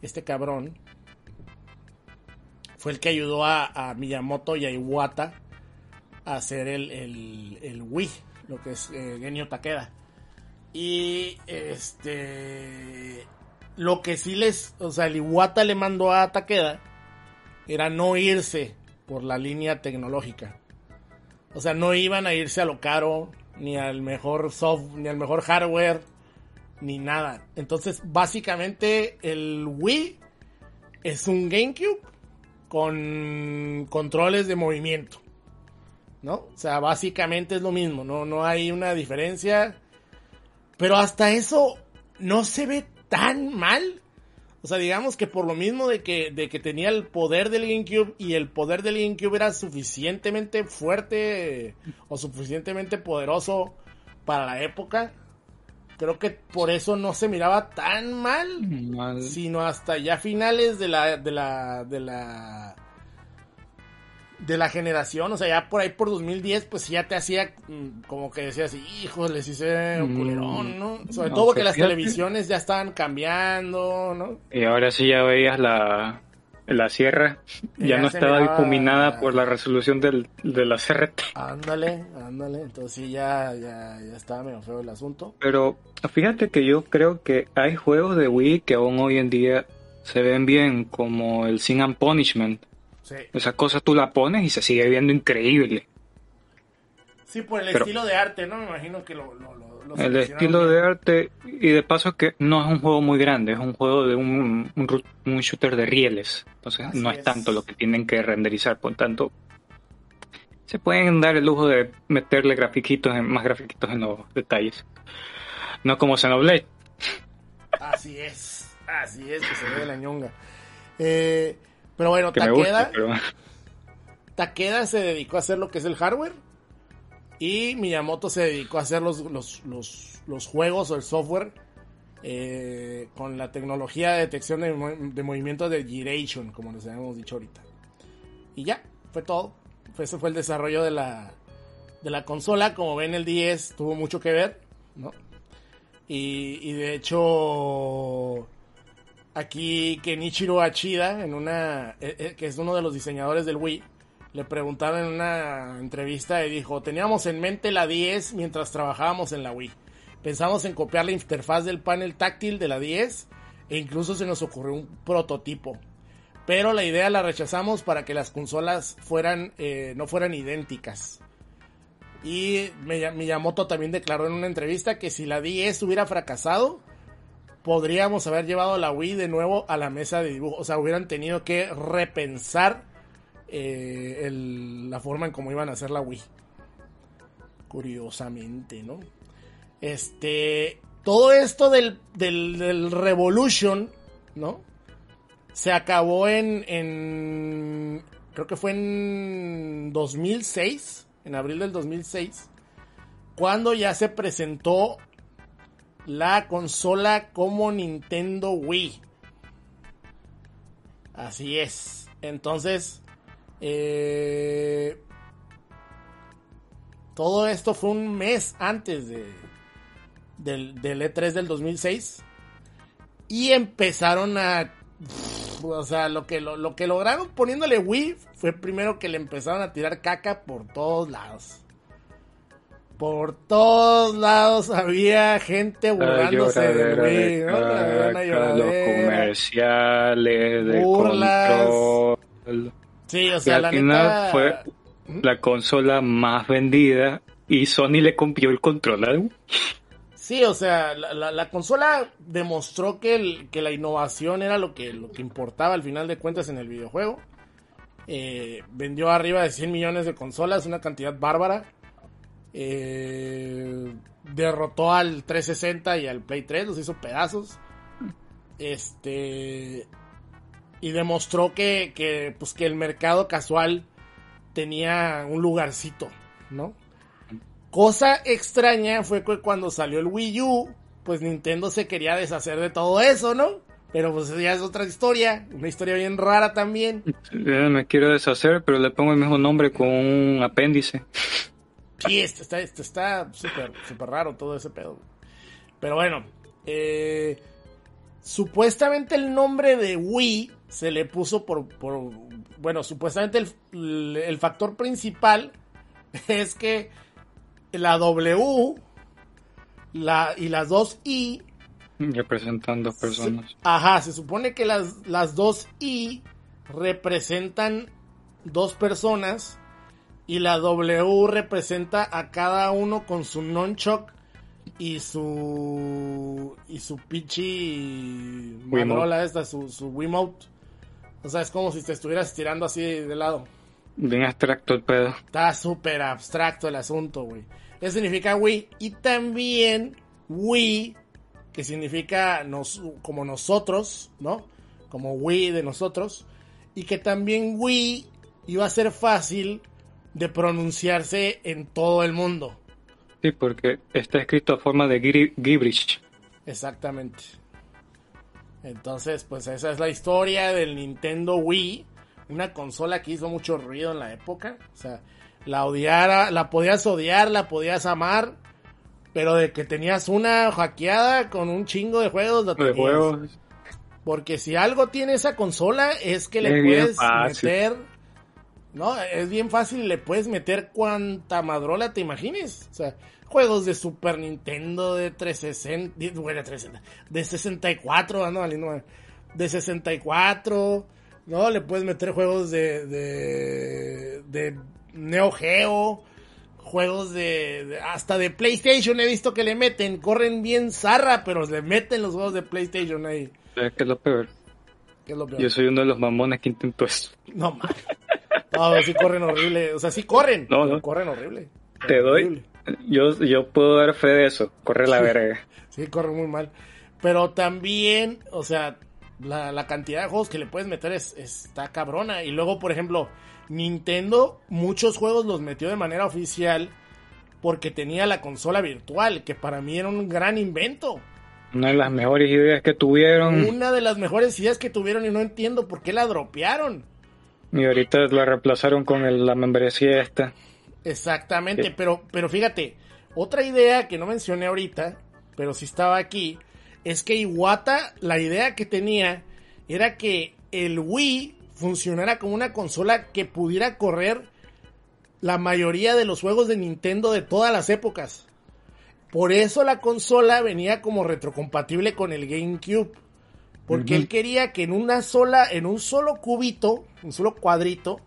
este cabrón fue el que ayudó a, a Miyamoto y a Iwata hacer el, el, el Wii, lo que es eh, Genio Takeda. Y este. Lo que sí les. O sea, el Iwata le mandó a Takeda era no irse por la línea tecnológica. O sea, no iban a irse a lo caro, ni al mejor software, ni al mejor hardware, ni nada. Entonces, básicamente, el Wii es un GameCube con controles de movimiento. ¿No? O sea, básicamente es lo mismo, no, no hay una diferencia. Pero hasta eso no se ve tan mal. O sea, digamos que por lo mismo de que, de que tenía el poder del GameCube y el poder del GameCube era suficientemente fuerte o suficientemente poderoso para la época, creo que por eso no se miraba tan mal, Mal. sino hasta ya finales de la de la de la de la generación, o sea, ya por ahí por 2010 pues ya te hacía mm, como que decías, híjole, sí se un Mm, culerón, ¿no? Sobre no, todo porque las televisiones ya estaban cambiando, ¿no? Y ahora sí ya veías la, la sierra, ya, Ya no estaba miraba- difuminada por la resolución del, de la CRT. Ándale, ándale, entonces sí ya ya ya estaba medio feo el asunto. Pero fíjate que yo creo que hay juegos de Wii que aún hoy en día se ven bien, como el Sin and Punishment. Sí. Esa cosa tú la pones y se sigue viendo increíble. Sí, por el Pero- estilo de arte, ¿no? Me imagino que lo, lo, lo- El estilo bien. de arte, y de paso que no es un juego muy grande, es un juego de un, un, shooter de rieles. Entonces Así no es, es. tanto lo que tienen que renderizar, por tanto se pueden dar el lujo de meterle grafiquitos, en, más grafiquitos en los detalles. No como Xenoblade. Así es, así es que se ve la ñonga. Eh, pero bueno, me gusta, Takeda, pero Takeda se dedicó a hacer lo que es el hardware y Miyamoto se dedicó a hacer los, los, los, los juegos o el software eh, con la tecnología de detección de, de movimiento de Giration, como les habíamos dicho ahorita. Y ya, fue todo. Ese fue el desarrollo de la, de la consola. Como ven, el 10 tuvo mucho que ver, ¿no? Y, y de hecho, aquí Kenichiro Achida, en una, eh, eh, que es uno de los diseñadores del Wii, le preguntaron en una entrevista y dijo, teníamos en mente la 10 mientras trabajábamos en la Wii. Pensamos en copiar la interfaz del panel táctil de la 10 e incluso se nos ocurrió un prototipo. Pero la idea la rechazamos para que las consolas eh, no fueran idénticas. Y Miya- Miyamoto también declaró en una entrevista que si la 10 hubiera fracasado, podríamos haber llevado la Wii de nuevo a la mesa de dibujo. O sea, hubieran tenido que repensar eh, la forma en cómo iban a hacer la Wii. Curiosamente, ¿no? Este. Todo esto del, del, del Revolution, ¿no? Se acabó en, en. Creo que fue en 2006. En abril del 2006. Cuando ya se presentó la consola como Nintendo Wii. Así es. Entonces, eh, todo esto fue un mes antes de, del, del E3 del 2006. Y empezaron a... O sea, lo que, lo, lo que lograron poniéndole Wii fue primero que le empezaron a tirar caca por todos lados. Por todos lados había gente burlándose de caca, los comerciales de burlas. control. Sí, o Y sea, al la final neta... fue la consola más vendida y Sony le copió el control Wii. Sí, o sea, la, la- la consola demostró que, el- que la innovación era lo que, lo que importaba al final de cuentas en el videojuego. Eh, vendió arriba de 100 millones de consolas, una cantidad bárbara. Eh, derrotó al 360 y al Play 3, los hizo pedazos. Este. Y demostró que, que, pues, que el mercado casual tenía un lugarcito, ¿no? Cosa extraña fue que cuando salió el Wii U, pues Nintendo se quería deshacer de todo eso, ¿no? Pero pues ya es otra historia, una historia bien rara también. Me quiero deshacer, pero le pongo el mismo nombre con un apéndice. Sí, este está este está súper súper raro todo ese pedo. Pero bueno, eh, supuestamente el nombre de Wii se le puso por, por bueno, supuestamente el, el factor principal es que la W la, y las dos I Representan dos personas. Ajá, se supone que las, las dos I representan dos personas y la W representa a cada uno con su nunchuck y su y su pichi madrola esta, su, su Wiimote. O sea, es como si te estuvieras tirando así de lado. Bien abstracto el pedo. Está súper abstracto el asunto, güey. Eso significa Wii. Y también Wii, que significa nos, como nosotros, ¿no? Como Wii de nosotros. Y que también Wii iba a ser fácil de pronunciarse en todo el mundo. Sí, porque está escrito a forma de gibberish. Exactamente. Entonces, pues esa es la historia del Nintendo Wii. Una consola que hizo mucho ruido en la época. O sea, la odiara, la podías odiar, la podías amar. Pero de que tenías una hackeada con un chingo de juegos, la De juegos. Porque si algo tiene esa consola es que le Es puedes meter. No, es bien fácil, le puedes meter cuanta madrola te imagines. O sea, juegos de Super Nintendo, de 360, de, bueno, de 360, de 64, ando valiendo madre. de 64, ¿no? Le puedes meter juegos de, de, de Neo Geo, juegos de, de- hasta de PlayStation he visto que le meten, corren bien zarra, pero le meten los juegos de PlayStation ahí. ¿Sabes qué es lo peor? Que es lo peor. Yo soy uno de los mamones que intentó eso. No, man. No, sí corren horrible. O sea, sí corren. No, no. Corren horrible. Te doy. Horrible. Yo, yo puedo dar fe de eso. Corre la verga. Sí, corren muy mal. Pero también, o sea, la, la cantidad de juegos que le puedes meter es, está cabrona. Y luego, por ejemplo, Nintendo, muchos juegos los metió de manera oficial porque tenía la consola virtual, que para mí era un gran invento. Una de las mejores ideas que tuvieron. Una de las mejores ideas que tuvieron y no entiendo por qué la dropearon. Y ahorita la reemplazaron con el- la membresía esta. Exactamente, Sí. pero, pero fíjate, otra idea que no mencioné ahorita, pero sí estaba aquí, es que Iwata, la idea que tenía era que el Wii funcionara como una consola que pudiera correr la mayoría de los juegos de Nintendo de todas las épocas. Por eso la consola venía como retrocompatible con el GameCube. Porque él quería que en una sola, en un solo cubito, un solo cuadrito,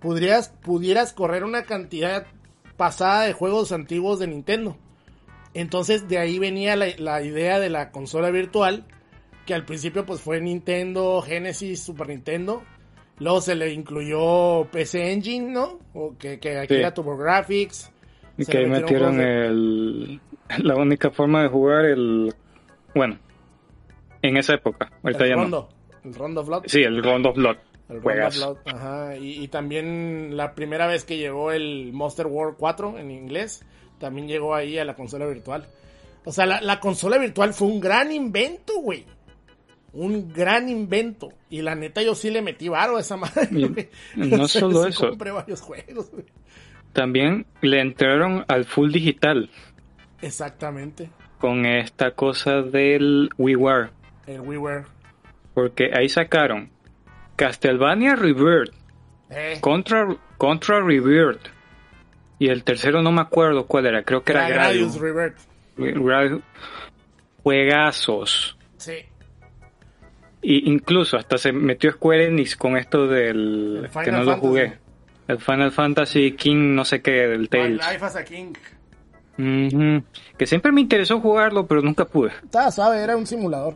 pudieras, pudieras correr una cantidad pasada de juegos antiguos de Nintendo. Entonces de ahí venía la, la idea de la consola virtual, que al principio pues fue Nintendo, Genesis, Super Nintendo. Luego se le incluyó PC Engine, ¿no? O que, que aquí Sí. era TurboGrafx. Y que ahí metieron el, la única forma de jugar el... Bueno, en esa época. Ahorita el ya no. Rondo. El Rondo Blood. Sí, el Rondo Blood. El Rondo. Blood, Ajá. Y, y también la primera vez que llegó el Monster World 4 en inglés, también llegó ahí a la consola virtual. O sea, la, la consola virtual fue un gran invento, güey. Un gran invento. Y la neta, yo sí le metí varo a esa madre. Güey. no solo eso. compré varios juegos, güey. También le entraron al full digital Exactamente. con esta cosa del WiiWare. El WiiWare. Porque ahí sacaron Castlevania Rebirth, Eh, Contra, Contra Rebirth. Y el tercero no me acuerdo cuál era, creo que era era Gradius. Revert. Gradius. Juegazos. Sí. Y incluso hasta se metió Square Enix con esto del que no lo jugué. El Final Fantasy King no sé qué del Tales. Life as a King. Que siempre me interesó jugarlo, pero nunca pude. Estaba suave, era un simulador.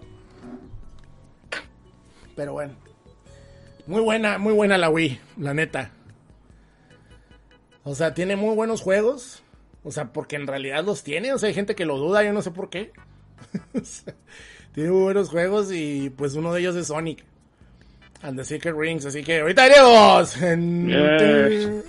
Pero bueno. Muy buena, muy buena la Wii, la neta. O sea, tiene muy buenos juegos. O sea, porque en realidad los tiene. O sea, hay gente que lo duda, yo no sé por qué. Tiene muy buenos juegos y pues uno de ellos es Sonic. And the Secret Rings. Así que ahorita iremos. En...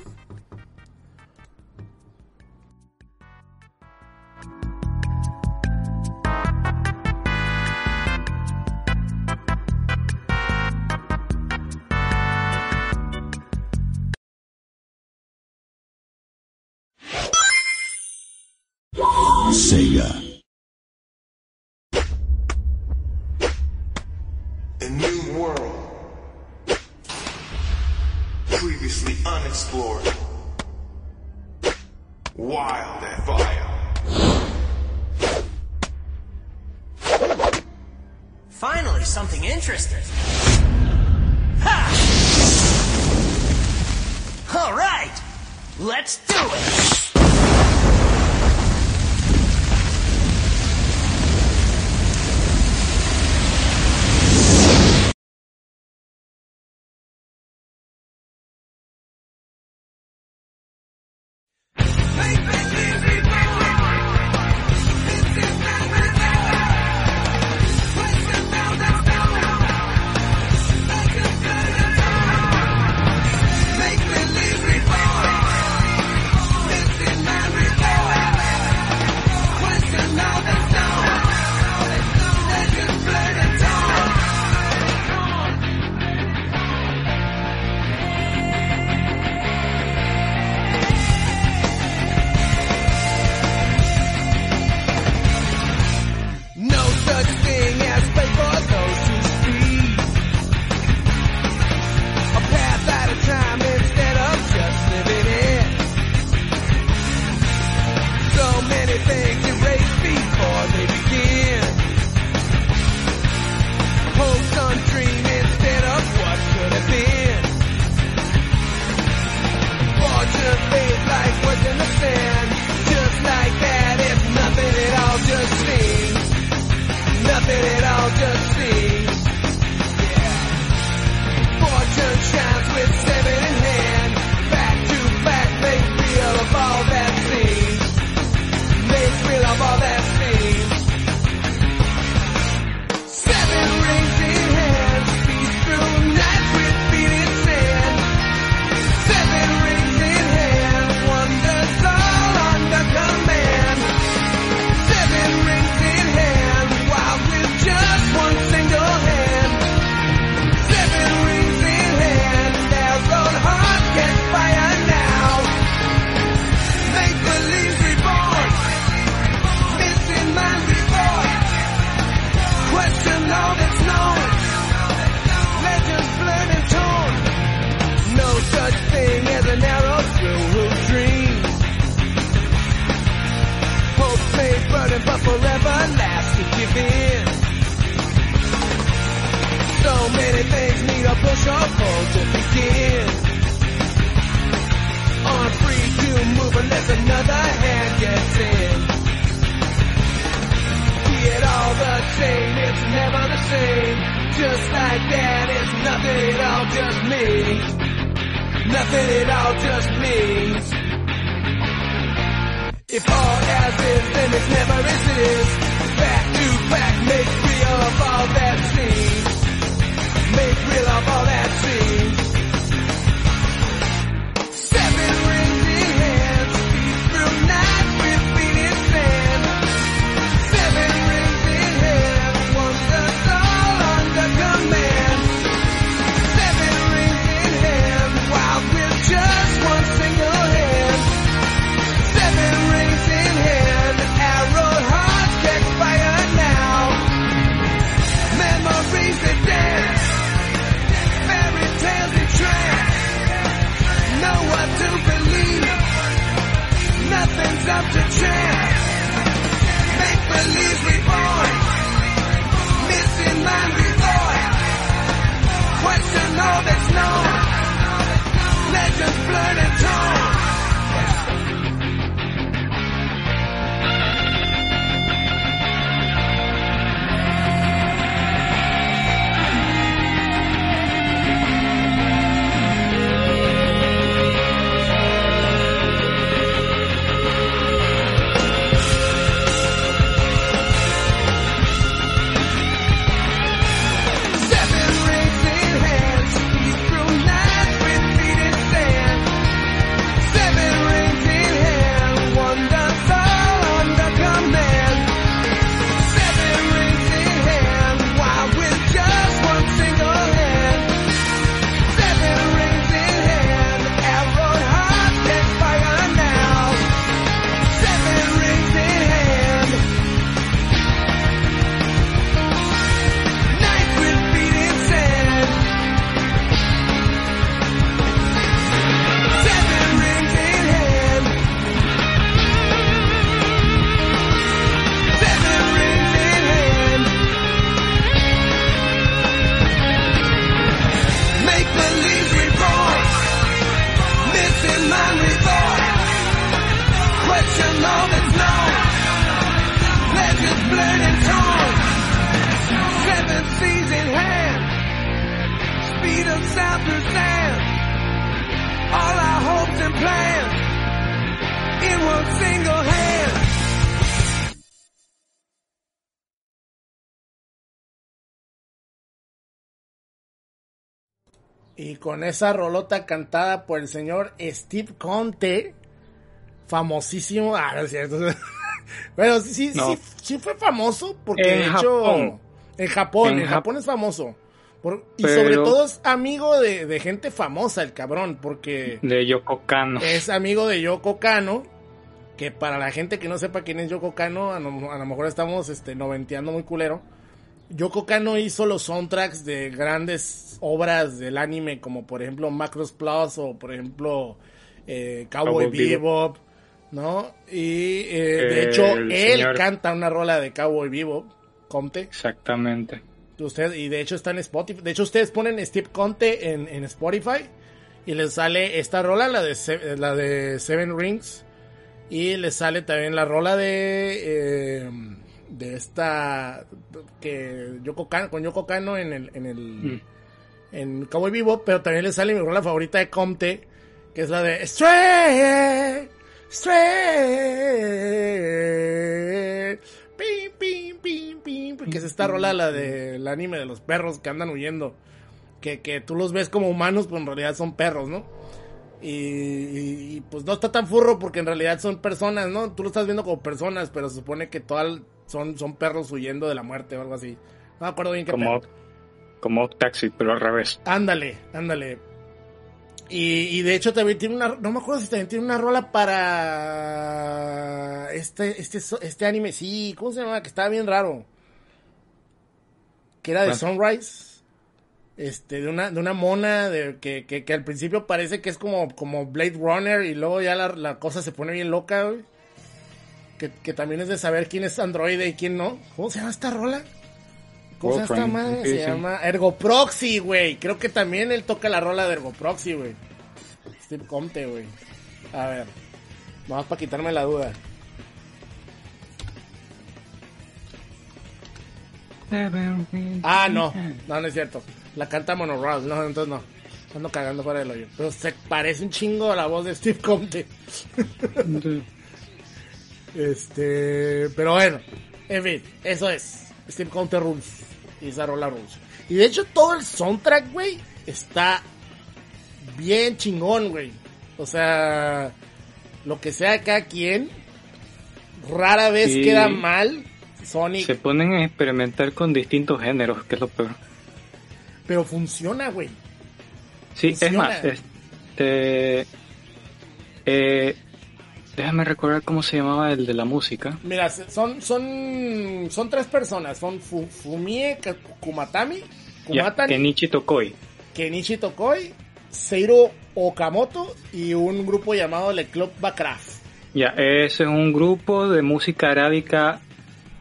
Y con esa rolota cantada por el señor Steve Conte, famosísimo. Ah, no es cierto. Bueno, sí, sí, No. sí, sí fue famoso porque En de hecho Japón. en Japón, en, En Jap- Japón es famoso. Por- y Pero- sobre todo es amigo de, de gente famosa el cabrón, porque de Yoko Kano. es amigo de Yoko Kano, que para la gente que no sepa quién es Yoko Kano, a, lo- a lo mejor estamos este, noventeando muy culero. Yoko Kano hizo los soundtracks de grandes obras del anime, como por ejemplo Macross Plus o por ejemplo eh, Cowboy, Cowboy Bebop. Bebop, ¿no? Y eh, de hecho él señor- canta una rola de Cowboy Bebop, Conte. Exactamente. Usted, y de hecho está en Spotify. De hecho, ustedes ponen Steve Conte en, en Spotify y les sale esta rola, la de, Se- la de Seven Rings. Y les sale también la rola de eh, de esta que Yoko Kano, con Yoko Kano en el en el Mm. en Cowboy Vivo, pero también les sale mi rola favorita de Comte, que es la de Stray, Stray, pim, pim, pim, pim, que es esta rola la del anime de los perros que andan huyendo, que, que tú los ves como humanos, pero en realidad son perros, ¿no? Y, y- y, pues no está tan furro porque en realidad son personas, ¿no? Tú lo estás viendo como personas, pero se supone que todas son, son perros huyendo de la muerte o algo así. No me acuerdo bien qué Como, como Taxi, pero al revés. Ándale, ándale. Y, y de hecho también tiene una, no me acuerdo si también tiene una rola para este, este, este anime, sí, ¿cómo se llama? Que estaba bien raro. Que era de. Sunrise. Este, de una, de una mona de, que, que, que al principio parece que es como, como Blade Runner y luego ya la, la cosa se pone bien loca, güey. Que, que también es de saber quién es androide y quién no. ¿Cómo se llama esta rola? ¿Cómo se llama esta madre? Se sí. llama Ergoproxy, güey. Creo que también él toca la rola de Ergoproxy, güey. Steve Comte, güey. A ver. Vamos para quitarme la duda. Ah, no. No, no es cierto. La canta Monorail. No, entonces no. Ando cagando fuera del hoyo. Pero se parece un chingo a la voz de Steve Comte. Este, pero bueno, en fin, eso es. Steve Counter Rules. Y esa rola Rules. Y de hecho, todo el soundtrack, güey, está bien chingón, güey. O sea, lo que sea de cada quien, rara vez Sí. queda mal. Sonic, Se ponen a experimentar con distintos géneros, que es lo peor. Pero funciona, güey. Sí, es más, este... Eh, déjame recordar cómo se llamaba el de la música. Mira, son, son, son tres personas. Son Fu- Fumie Kumatami, Kumatani, Kenichi Tokoi. Kenichi Tokoi, Seiro Okamoto y un grupo llamado Le Club Bakraf. Ya, ese es un grupo de música arábica,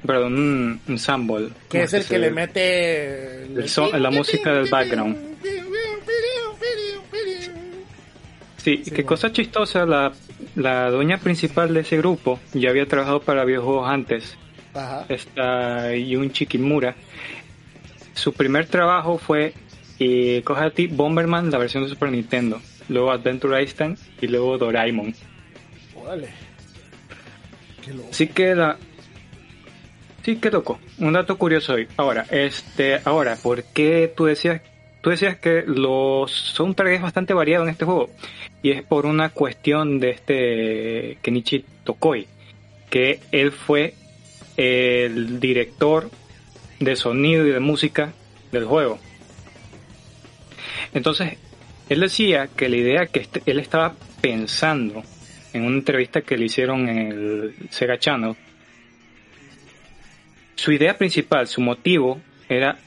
perdón, un ensemble. Que ¿cómo es el que le mete... El son- la música del background. Sí, Sí, qué bueno. cosa chistosa, la, la dueña principal de ese grupo ya había trabajado para videojuegos antes, Ajá. esta Yun Kimura. Su primer trabajo fue, eh, coge a ti, Bomberman, la versión de Super Nintendo, luego Adventure Island y luego Doraemon. Loco. Así que la... Sí, qué loco. Un dato curioso hoy. Ahora, este, ahora, ¿por qué tú decías, tú decías que los soundtrack es bastante variado en este juego? Y es por una cuestión de este Kenichi Tokoi, que él fue el director de sonido y de música del juego. Entonces, él decía que la idea que este- él estaba pensando en una entrevista que le hicieron en el Sega Channel, su idea principal, su motivo era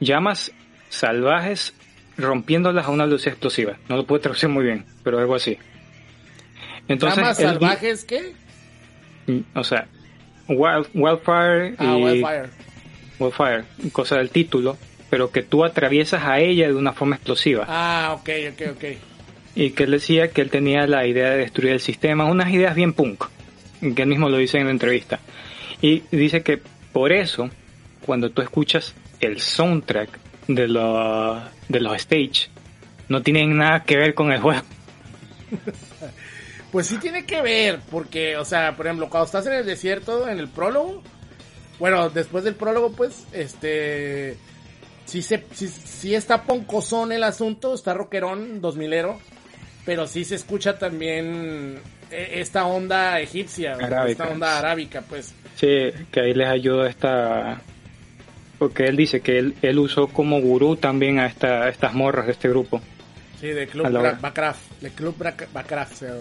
llamas salvajes rompiéndolas a una velocidad explosiva. No lo puedo traducir muy bien, pero algo así. Entonces, ¿Llamas él- salvajes qué? o sea, wild- Wildfire Ah, y Wildfire. Wildfire, cosa del título, pero que tú atraviesas a ella de una forma explosiva. Ah, ok, ok, ok. Y que él decía que él tenía la idea de destruir el sistema, unas ideas bien punk, que él mismo lo dice en la entrevista. Y dice que por eso, cuando tú escuchas el soundtrack de los, de los stage, no tienen nada que ver con el juego. Pues sí tiene que ver, porque, o sea, por ejemplo, cuando estás en el desierto, en el prólogo, bueno, después del prólogo, pues, este, sí, se, sí, sí está poncosón el asunto, está rockerón, dos milero, pero sí se escucha también eh, esta onda egipcia, Arábica. esta onda arábica, pues. Sí, que ahí les ayuda esta... Porque él dice que él, él usó como gurú también a, esta, a estas morras de este grupo. Sí, de Club. Bakraf, de Club llama.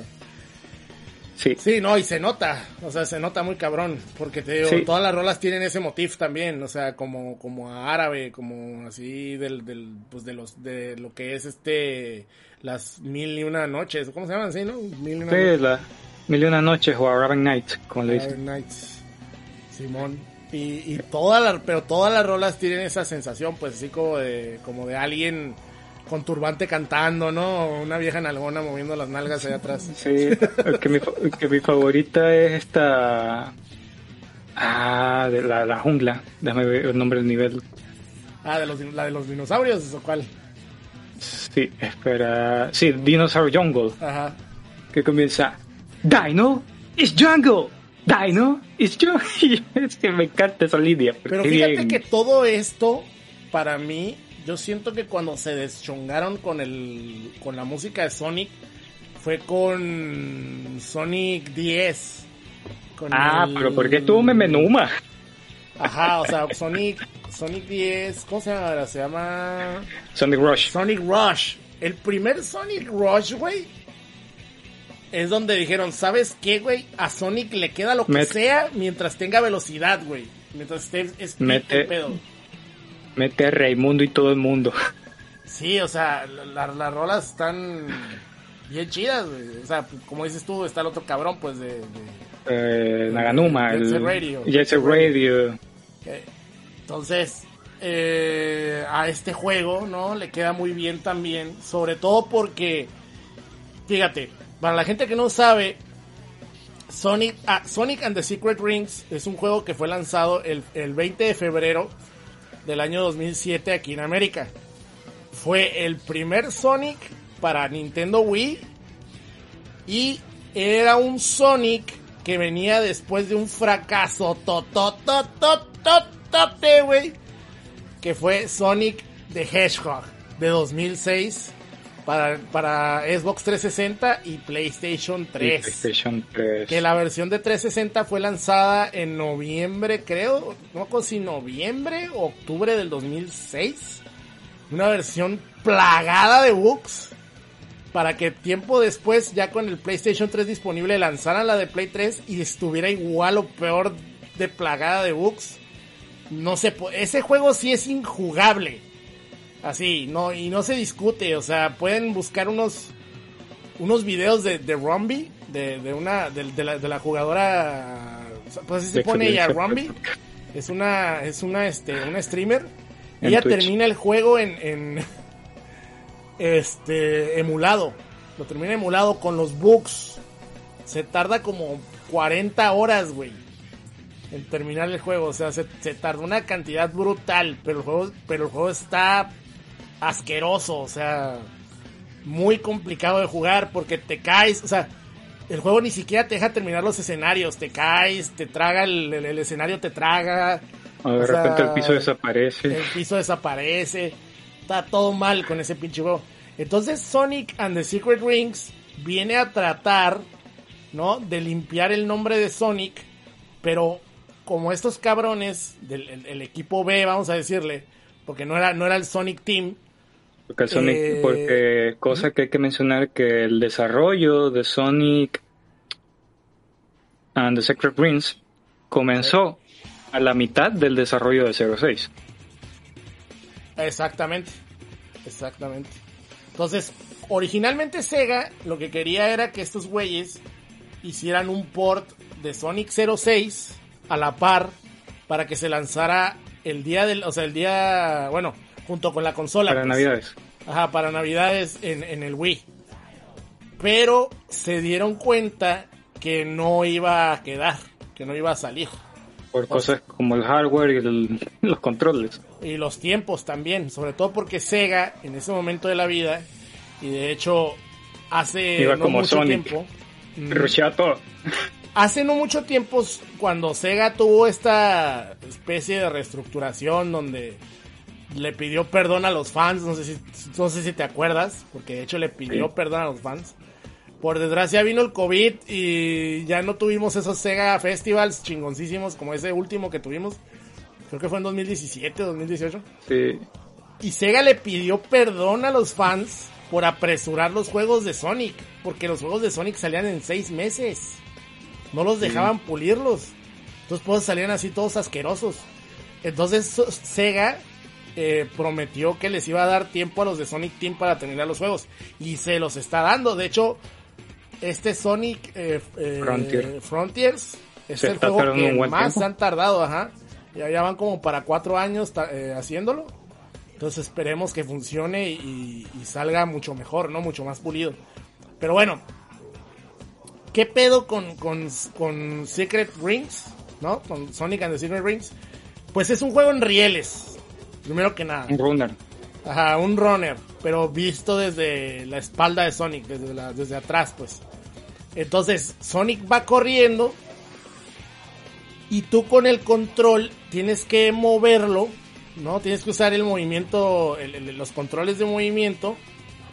Sí, Sí, no, y se nota, o sea, se nota muy cabrón, porque te digo, Sí. todas las rolas tienen ese motif también, o sea, como, como árabe, como así del, del, pues de los, de lo que es este, las mil y una noches, ¿cómo se llaman no? Mil y una sí la Mil y una noches o Arabian Nights, como le Arabic dicen. Nights, Simón, y, y todas las, pero todas las rolas tienen esa sensación, pues así como de, como de alguien con turbante cantando, ¿no? Una vieja nalgona moviendo las nalgas allá atrás. Sí, que mi, que mi favorita es esta... Ah, de la, la jungla. Déjame ver el nombre del nivel. Ah, de los, la de los dinosaurios, ¿o cuál? Sí, espera. Sí, Dinosaur Jungle. Ajá. Que comienza... Dino is jungle. Dino is jungle. es que me encanta esa línea. Pero fíjate bien- que todo esto, para mí, yo siento que cuando se deschongaron con el con la música de Sonic, fue con Sonic 10. Con Ah, el- pero ¿por qué estuvo Memenuma? Ajá, o sea, Sonic, Sonic 10, ¿cómo se llama? ahora? Se llama Sonic Rush. Sonic Rush. El primer Sonic Rush, güey, es donde dijeron, ¿sabes qué, güey? A Sonic le queda lo que Met- sea mientras tenga velocidad, güey. Mientras esté es Mete- pedo. Mete a Raimundo y todo el mundo. Sí, o sea, la- la- las rolas están bien chidas, güey. O sea, como dices tú, está el otro cabrón, pues, de... de- Eh, Naganuma. Jet el- Radio. Jet Radio. entonces, eh, a este juego, ¿no? Le queda muy bien también, sobre todo porque, fíjate, para la gente que no sabe, Sonic, ah, Sonic and the Secret Rings es un juego que fue lanzado el, el 20 de febrero del año 2007 aquí en América. Fue el primer Sonic para Nintendo Wii y era un Sonic que venía después de un fracaso totototototote, güey, que fue Sonic the Hedgehog de 2006 para, para Xbox 360 y PlayStation 3. PlayStation 3. Que la versión de 360 fue lanzada en noviembre, creo, no sé si noviembre o octubre del 2006. Una versión plagada de bugs. Para que tiempo después, ya con el PlayStation 3 disponible, lanzaran la de Play 3 y estuviera igual o peor de plagada de bugs. No sé, ese juego sí es injugable. Así, no, y no se discute, o sea, pueden buscar unos unos videos de, de Rumby, de, de una, de, de la, de la jugadora, pues así se pone ella. Rumby, es una, es una, este, una streamer, En ella Twitch. termina el juego en, en, este, emulado, lo termina emulado con los bugs, se tarda como 40 horas, güey, en terminar el juego, o sea, se, se tardó una cantidad brutal, pero el juego, pero el juego está asqueroso, o sea, muy complicado de jugar porque te caes, o sea, el juego ni siquiera te deja terminar los escenarios, te caes, te traga el, el- el escenario, te traga, O de o sea, repente el piso desaparece. el piso desaparece, está todo mal con ese pinche juego. Entonces Sonic and the Secret Rings viene a tratar, ¿no? De limpiar el nombre de Sonic, pero como estos cabrones del el- el equipo B, vamos a decirle, porque no era, no era el Sonic Team, Porque, Sonic, Eh, porque cosa que hay que mencionar que el desarrollo de Sonic and the Secret Rings comenzó a la mitad del desarrollo de 06. Exactamente, exactamente. Entonces, originalmente Sega lo que quería era que estos güeyes hicieran un port de Sonic 06 a la par para que se lanzara el día del, o sea, el día, bueno, junto con la consola. Para pues. Navidades. Ajá, para Navidades en, en el Wii. Pero se dieron cuenta que no iba a quedar, que no iba a salir. Por cosas como el hardware y el- los controles. y los tiempos también, sobre todo porque Sega en ese momento de la vida y de hecho hace Iba no como mucho Sonic. tiempo, mm, todo. hace no mucho tiempo cuando Sega tuvo esta especie de reestructuración donde le pidió perdón a los fans, no sé si no sé si te acuerdas, porque de hecho le pidió Sí. perdón a los fans. Por desgracia vino el COVID y ya no tuvimos esos Sega Festivals chingoncísimos como ese último que tuvimos. Creo que fue en 2017, 2018. Sí. Y Sega le pidió perdón a los fans por apresurar los juegos de Sonic. Porque los juegos de Sonic salían en seis meses. No los dejaban pulirlos. Entonces pues salían así todos asquerosos. Entonces Sega eh, prometió que les iba a dar tiempo a los de Sonic Team para terminar los juegos. Y se los está dando. De hecho, este Sonic eh, eh, Frontier. Frontiers es Se el juego que más tiempo. han tardado, ajá. Ya, ya van como para cuatro años eh, haciéndolo. Entonces esperemos que funcione y, y salga mucho mejor, ¿no? Mucho más pulido. Pero bueno, ¿qué pedo con, con, con Secret Rings? ¿No? Con Sonic and the Secret Rings. Pues es un juego en rieles, primero que nada. Un runner. Ajá, un runner, pero visto desde la espalda de Sonic, desde, la, desde atrás, pues. Entonces, Sonic va corriendo y tú con el control tienes que moverlo, ¿no? Tienes que usar el movimiento, el- el- los controles de movimiento.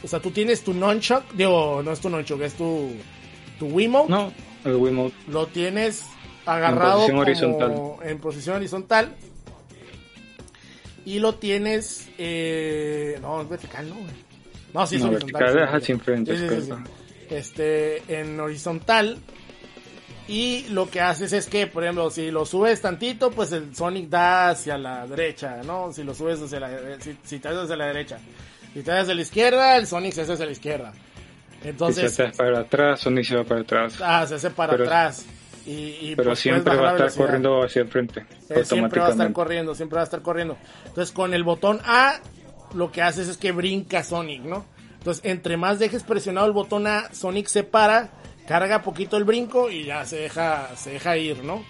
O sea, tú tienes tu nunchuck, digo, no es tu nunchuck, es tu, tu Wiimote. No, el Wiimote. Lo tienes agarrado En posición como horizontal. en posición horizontal. Y lo tienes. Eh, no, es vertical, ¿no? güey? No, sí es No, horizontal. vertical, sí, frente, Sí, sí. Este, en horizontal. Y lo que haces es que, por ejemplo, si lo subes tantito, pues el Sonic da hacia la derecha, ¿no? Si lo subes hacia la, si, si te haces hacia la derecha. Si te haces hacia la izquierda, el Sonic se hace hacia la izquierda. Si Entonces, se hace para atrás, Sonic se va para atrás. Ah, se hace para Pero- atrás. Y, y, Pero pues, siempre va a estar velocidad. corriendo hacia el frente. Eh, siempre va a estar corriendo, siempre va a estar corriendo. Entonces con el botón A lo que haces es que brinca Sonic, ¿no? Entonces entre más dejes presionado el botón A, Sonic se para, carga poquito el brinco y ya se deja, se deja ir, ¿no?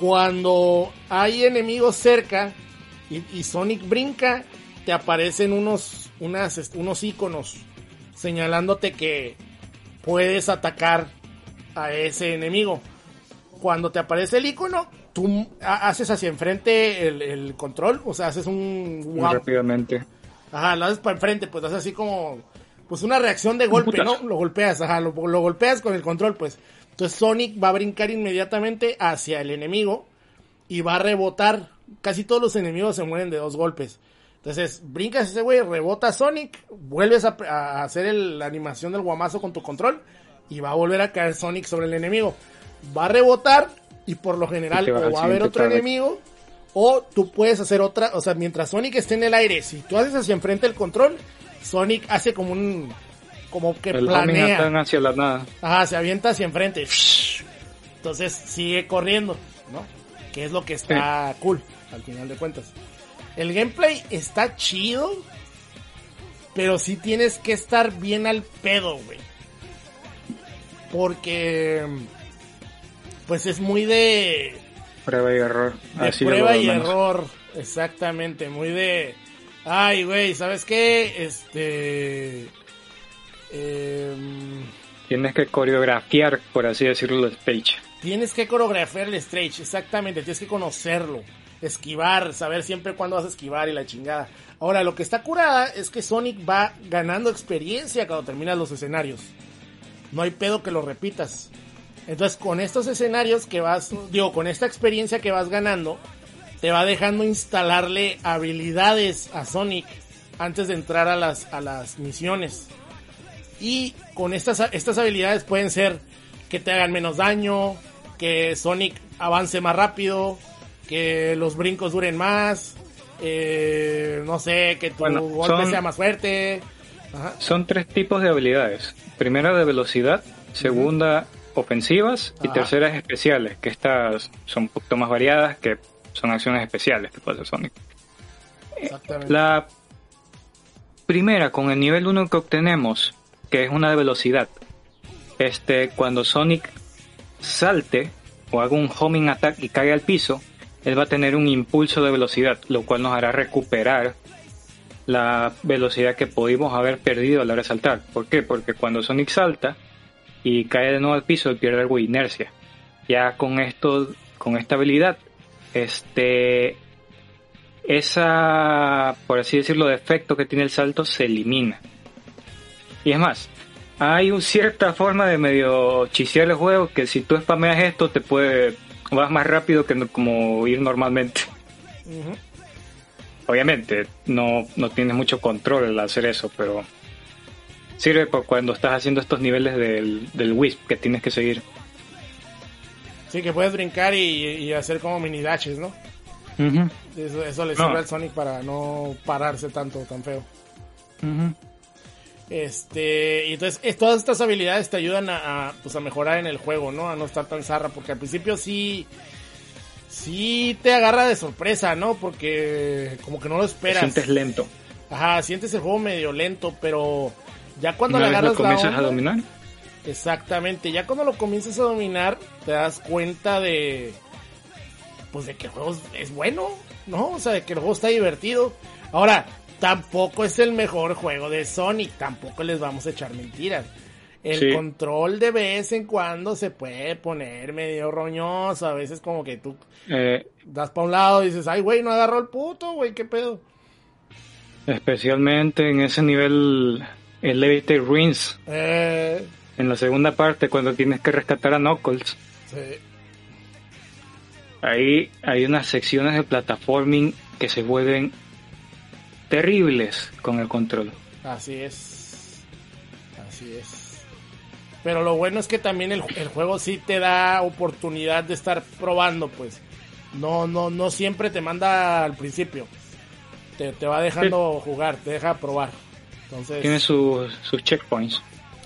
Cuando hay enemigos cerca y, y Sonic brinca, te aparecen unos, unas, unos iconos señalándote que puedes atacar a ese enemigo cuando te aparece el icono, tú ha- haces hacia enfrente el, el control, o sea, haces un Muy guap- rápidamente. Ajá, lo haces para enfrente, pues haces así como, pues una reacción de golpe, ¿no? Lo golpeas, ajá, lo, lo golpeas con el control, pues. Entonces Sonic va a brincar inmediatamente hacia el enemigo y va a rebotar. Casi todos los enemigos se mueren de dos golpes. Entonces, brincas ese güey, rebota Sonic, vuelves a, a hacer el- la animación del guamazo con tu control y va a volver a caer Sonic sobre el enemigo. Va a rebotar y por lo general vas o va a haber otro enemigo o tú puedes hacer otra, o sea, mientras Sonic esté en el aire, si tú haces hacia enfrente el control, Sonic hace como un, como que El planea. hacia la nada. Ajá, se avienta hacia enfrente. Entonces sigue corriendo, ¿no? Que es lo que está cool, al final de cuentas. El gameplay está chido, pero sí tienes que estar bien al pedo, güey. Porque, pues es muy de, Prueba y error. de Así prueba y error, exactamente, muy de, ay, güey, ¿sabes qué? Este, em, Tienes que coreografiar, por así decirlo, el stage. Tienes que coreografiar el stage, exactamente, tienes que conocerlo, esquivar, saber siempre cuándo vas a esquivar y la chingada. Ahora, lo que está curada es que Sonic va ganando experiencia cuando terminas los escenarios. No hay pedo que lo repitas. Entonces, con estos escenarios que vas, digo, con esta experiencia que vas ganando, te va dejando instalarle habilidades a Sonic antes de entrar a las, a las misiones. Y con estas, estas habilidades pueden ser que te hagan menos daño, que Sonic avance más rápido, que los brincos duren más, eh, no sé, que tu Bueno, golpe son- sea más fuerte. Ajá. Son tres tipos de habilidades. Primera de velocidad, segunda ofensivas y terceras especiales, que estas son un poquito más variadas, que son acciones especiales que puede hacer Sonic. Exactamente. La primera, con el nivel 1 que obtenemos, que es una de velocidad, este, cuando Sonic salte o haga un homing attack y caiga al piso, él va a tener un impulso de velocidad, lo cual nos hará recuperar la velocidad que pudimos haber perdido a la hora de saltar. ¿Por qué? Porque cuando Sonic salta y cae de nuevo al piso, él pierde algo de inercia. Ya con esto, con esta habilidad, este, esa, por así decirlo, defecto que tiene el salto se elimina. Y es más, hay una cierta forma de medio chisear el juego que si tú spameas esto te puede, vas más rápido que no- como ir normalmente. Obviamente, no, no tienes mucho control al hacer eso, pero sirve por cuando estás haciendo estos niveles del, del Wisp que tienes que seguir. Sí, que puedes brincar y, y hacer como mini dashes, ¿no? Ujú, Eso, eso le No. sirve al Sonic para no pararse tanto, tan feo. ujú. Este, y entonces es- todas estas habilidades te ayudan a, a, pues a mejorar en el juego, ¿no? A no estar tan zarra, porque al principio sí, sí te agarra de sorpresa, ¿no? Porque como que no lo Te esperas. sientes lento. Ajá, sientes el juego medio lento, pero ya cuando Una le vez lo agarras la comienzas a dominar, exactamente, ya cuando lo comienzas a dominar, te das cuenta de, pues de que el juego es- es bueno, ¿no? O sea, de que el juego está divertido. Ahora, tampoco es el mejor juego de Sonic, tampoco les vamos a echar mentiras. El Sí. control de vez en cuando se puede poner medio roñoso, a veces como que tú eh, das para un lado y dices, ay, güey, no agarró el puto, güey, qué pedo. especialmente en ese nivel el Levitated Rings, Eh, en la segunda parte cuando tienes que rescatar a Knuckles. sí. Ahí hay unas secciones de plataforming que se vuelven terribles con el control. Así es. Así es. Pero lo bueno es que también el, el juego sí te da oportunidad de estar probando, pues. No, no, no siempre te manda al principio. Te, te va dejando jugar, te deja probar. Entonces, Tiene sus, sus checkpoints.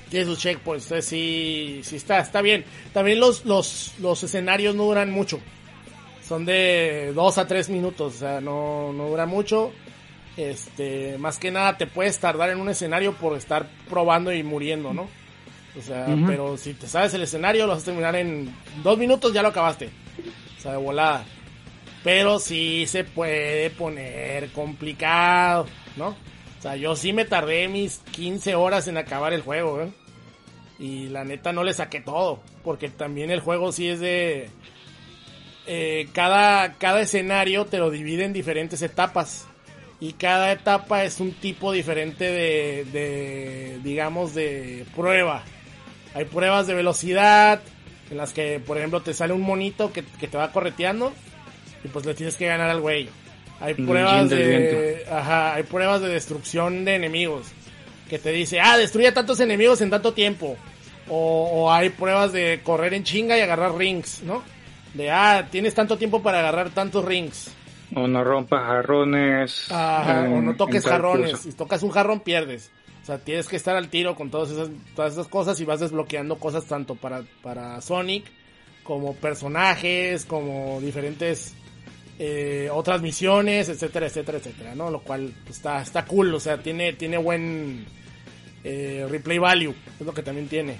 Tiene sus checkpoints, entonces sí, sí está, está bien. También los, los, los escenarios no duran mucho. Son de 2 a 3 minutos, o sea, no, no dura mucho. Este, más que nada te puedes tardar en un escenario por estar probando y muriendo, ¿no? O sea, pero si te sabes el escenario, lo vas a terminar en dos minutos, ya lo acabaste. O sea, de volada. Pero sí se puede poner complicado, ¿no? Yo sí me tardé mis 15 horas en acabar el juego. Y la neta no le saqué todo. Porque también el juego sí es de... eh, cada, cada escenario te lo divide en diferentes etapas. Y cada etapa es un tipo diferente de, de digamos, de prueba. Hay pruebas de velocidad, en las que, por ejemplo, te sale un monito que, que te va correteando y pues le tienes que ganar al güey. Hay pruebas de, ajá, hay pruebas de destrucción de enemigos que te dice, ah, destruye tantos enemigos en tanto tiempo. O, o hay pruebas de correr en chinga y agarrar rings, ¿no? De, ah, tienes tanto tiempo para agarrar tantos rings. O no rompas jarrones. Ajá, en- o no toques jarrones. curso. Si tocas un jarrón, pierdes. O sea, tienes que estar al tiro con todas esas, todas esas cosas y vas desbloqueando cosas tanto para, para Sonic como personajes, como diferentes eh, otras misiones, etcétera, etcétera, etcétera, ¿no? Lo cual pues, está, está cool, o sea, tiene, tiene buen eh, replay value, es lo que también tiene.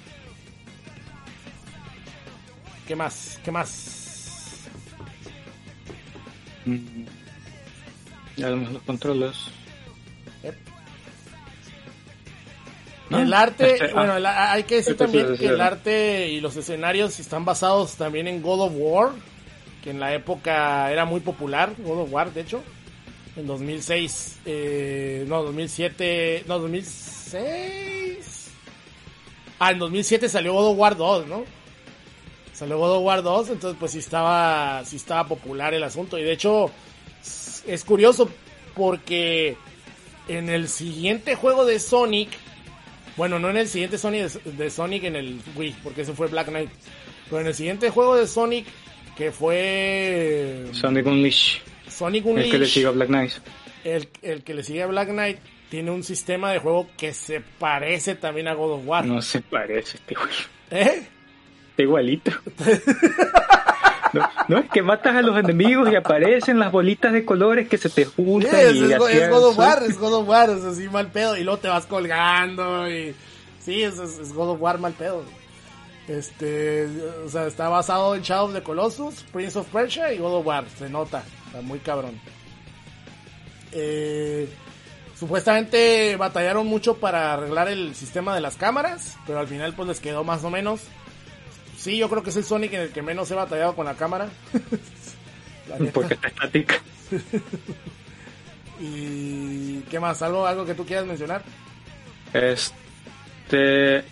¿Qué más? ¿Qué más? Mm. Ya vemos los controles. El arte, este, bueno, ah. el- hay que decir Este también que el arte y los escenarios están basados también en God of War, que en la época era muy popular, God of War, de hecho, en 2006, eh, no, 2007, no, 2006. Ah, en 2007 salió God of War 2, ¿no? Salió God of War 2, entonces pues sí estaba, sí estaba popular el asunto. Y de hecho, es curioso porque en el siguiente juego de Sonic, bueno, no en el siguiente Sonic de, Sonic en el Wii, porque ese fue Black Knight, pero en el siguiente juego de Sonic, que fue Sonic Unleash. Sonic El que le Unleashed, sigue a Black Knight. el, el que le sigue a Black Knight, tiene un sistema de juego que se parece también a God of War. No se parece este güey. ¿Eh? Está igualito. No, no, es que matas a los enemigos y aparecen las bolitas de colores que se te juntan. es, y es, es God of. War, es God of War, es así mal pedo, y luego te vas colgando, y sí, es, es God of War mal pedo. Este, o sea, está basado en Shadow of the Colossus, Prince of Persia y God of War, se nota, está muy cabrón. Eh, supuestamente batallaron mucho para arreglar el sistema de las cámaras, pero al final pues les quedó más o menos. Sí, yo creo que es el Sonic en el que menos he batallado con la cámara. La. Porque está estática. ¿Y qué más? ¿Algo, algo que tú quieras mencionar? Este.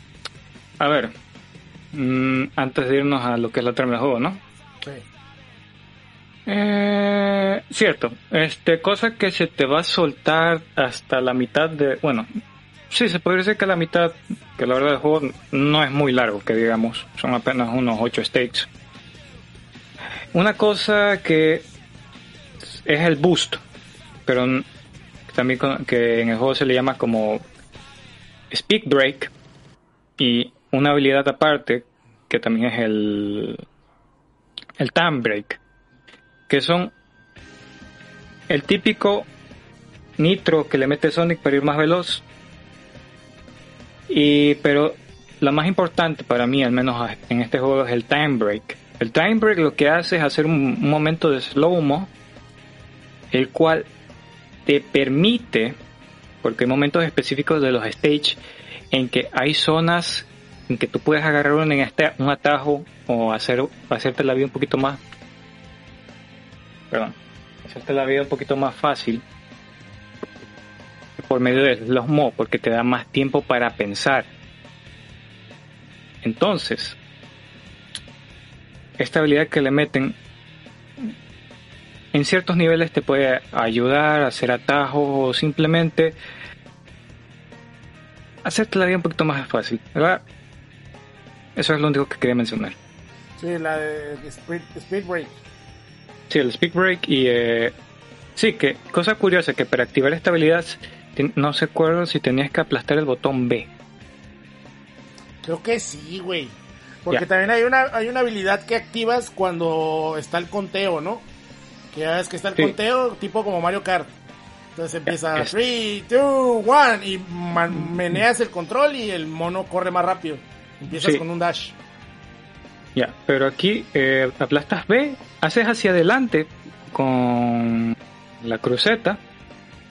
A ver. Mm, antes de irnos a lo que es la trama del juego, ¿no? Sí. Eh, cierto. Este, cosa que se te va a soltar hasta la mitad de. Bueno, sí, se podría decir que la mitad. Que la verdad el juego no es muy largo, que digamos. Son apenas unos 8 stakes. Una cosa que es el boost, pero también con- que en el juego se le llama como speed break y una habilidad aparte que también es el el time break que son el típico nitro que le mete Sonic para ir más veloz. Y pero la más importante para mí al menos en este juego es el time break. El time break lo que hace es hacer un, un momento de slow mo el cual te permite porque hay momentos específicos de los stage en que hay zonas en que tú puedes agarrar un, en este, un atajo o hacer hacerte la vida un poquito más perdón hacerte la vida un poquito más fácil por medio de los mo porque te da más tiempo para pensar entonces esta habilidad que le meten en ciertos niveles te puede ayudar a hacer atajos o simplemente hacerte la vida un poquito más fácil, ¿verdad? Eso es lo único que quería mencionar. Sí, la de Speed, speed Break. Sí, el speed break y eh, sí, que cosa curiosa que para activar esta habilidad no se acuerdo si tenías que aplastar el botón B. Creo que sí, güey. Porque también hay una, hay una habilidad que activas cuando está el conteo, ¿no? Que ya ves que está el Sí. conteo, tipo como Mario Kart. Entonces empieza es- 3, 2, 1 y man- meneas el control y el mono corre más rápido. Empiezas Sí. con un dash. Ya, pero aquí eh, aplastas B, haces hacia adelante con la cruceta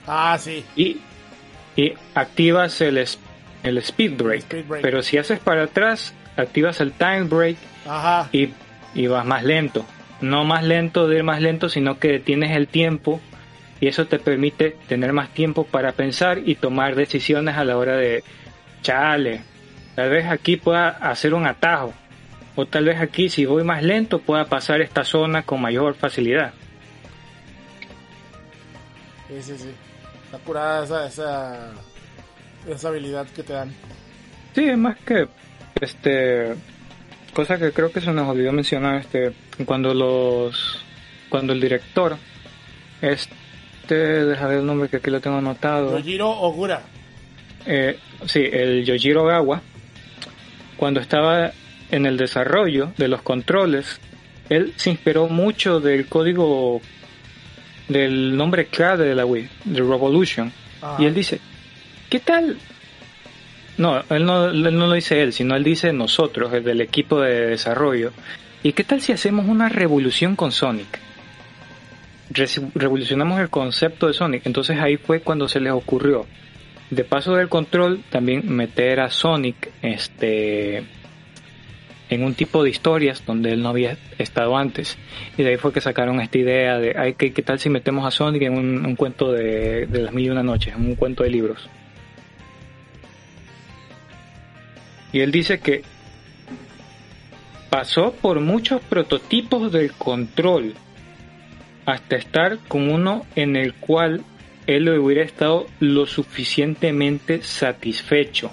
Ah, sí. y, y activas el, el speed break. Speed break. Pero si haces para atrás, activas el time break Ajá. y, y vas más lento. No más lento de ir más lento, sino que tienes el tiempo y eso te permite tener más tiempo para pensar y tomar decisiones a la hora de, chale, tal vez aquí pueda hacer un atajo. O tal vez aquí, si voy más lento, pueda pasar esta zona con mayor facilidad. Sí, sí, sí. Está curada esa, esa, esa habilidad que te dan. Sí, es más que este cosa que creo que se nos olvidó mencionar este cuando los cuando el director este deja ver el nombre que aquí lo tengo anotado Yojiro Ogura. eh, sí el Yojiro Gawa cuando estaba en el desarrollo de los controles él se inspiró mucho del código del nombre clave de la Wii de Revolution Ajá. y él dice, ¿qué tal? No, él no, él no lo dice él, sino él dice nosotros, el del equipo de desarrollo. ¿Y qué tal si hacemos una revolución con Sonic? Revolucionamos el concepto de Sonic. Entonces ahí fue cuando se les ocurrió, de paso del control, también meter a Sonic este, en un tipo de historias donde él no había estado antes. Y de ahí fue que sacaron esta idea de, ay, ¿qué, qué tal si metemos a Sonic en un, cuento de, de las mil y una noches, en un cuento de libros? Y él dice que pasó por muchos prototipos del control hasta estar con uno en el cual él hubiera estado lo suficientemente satisfecho.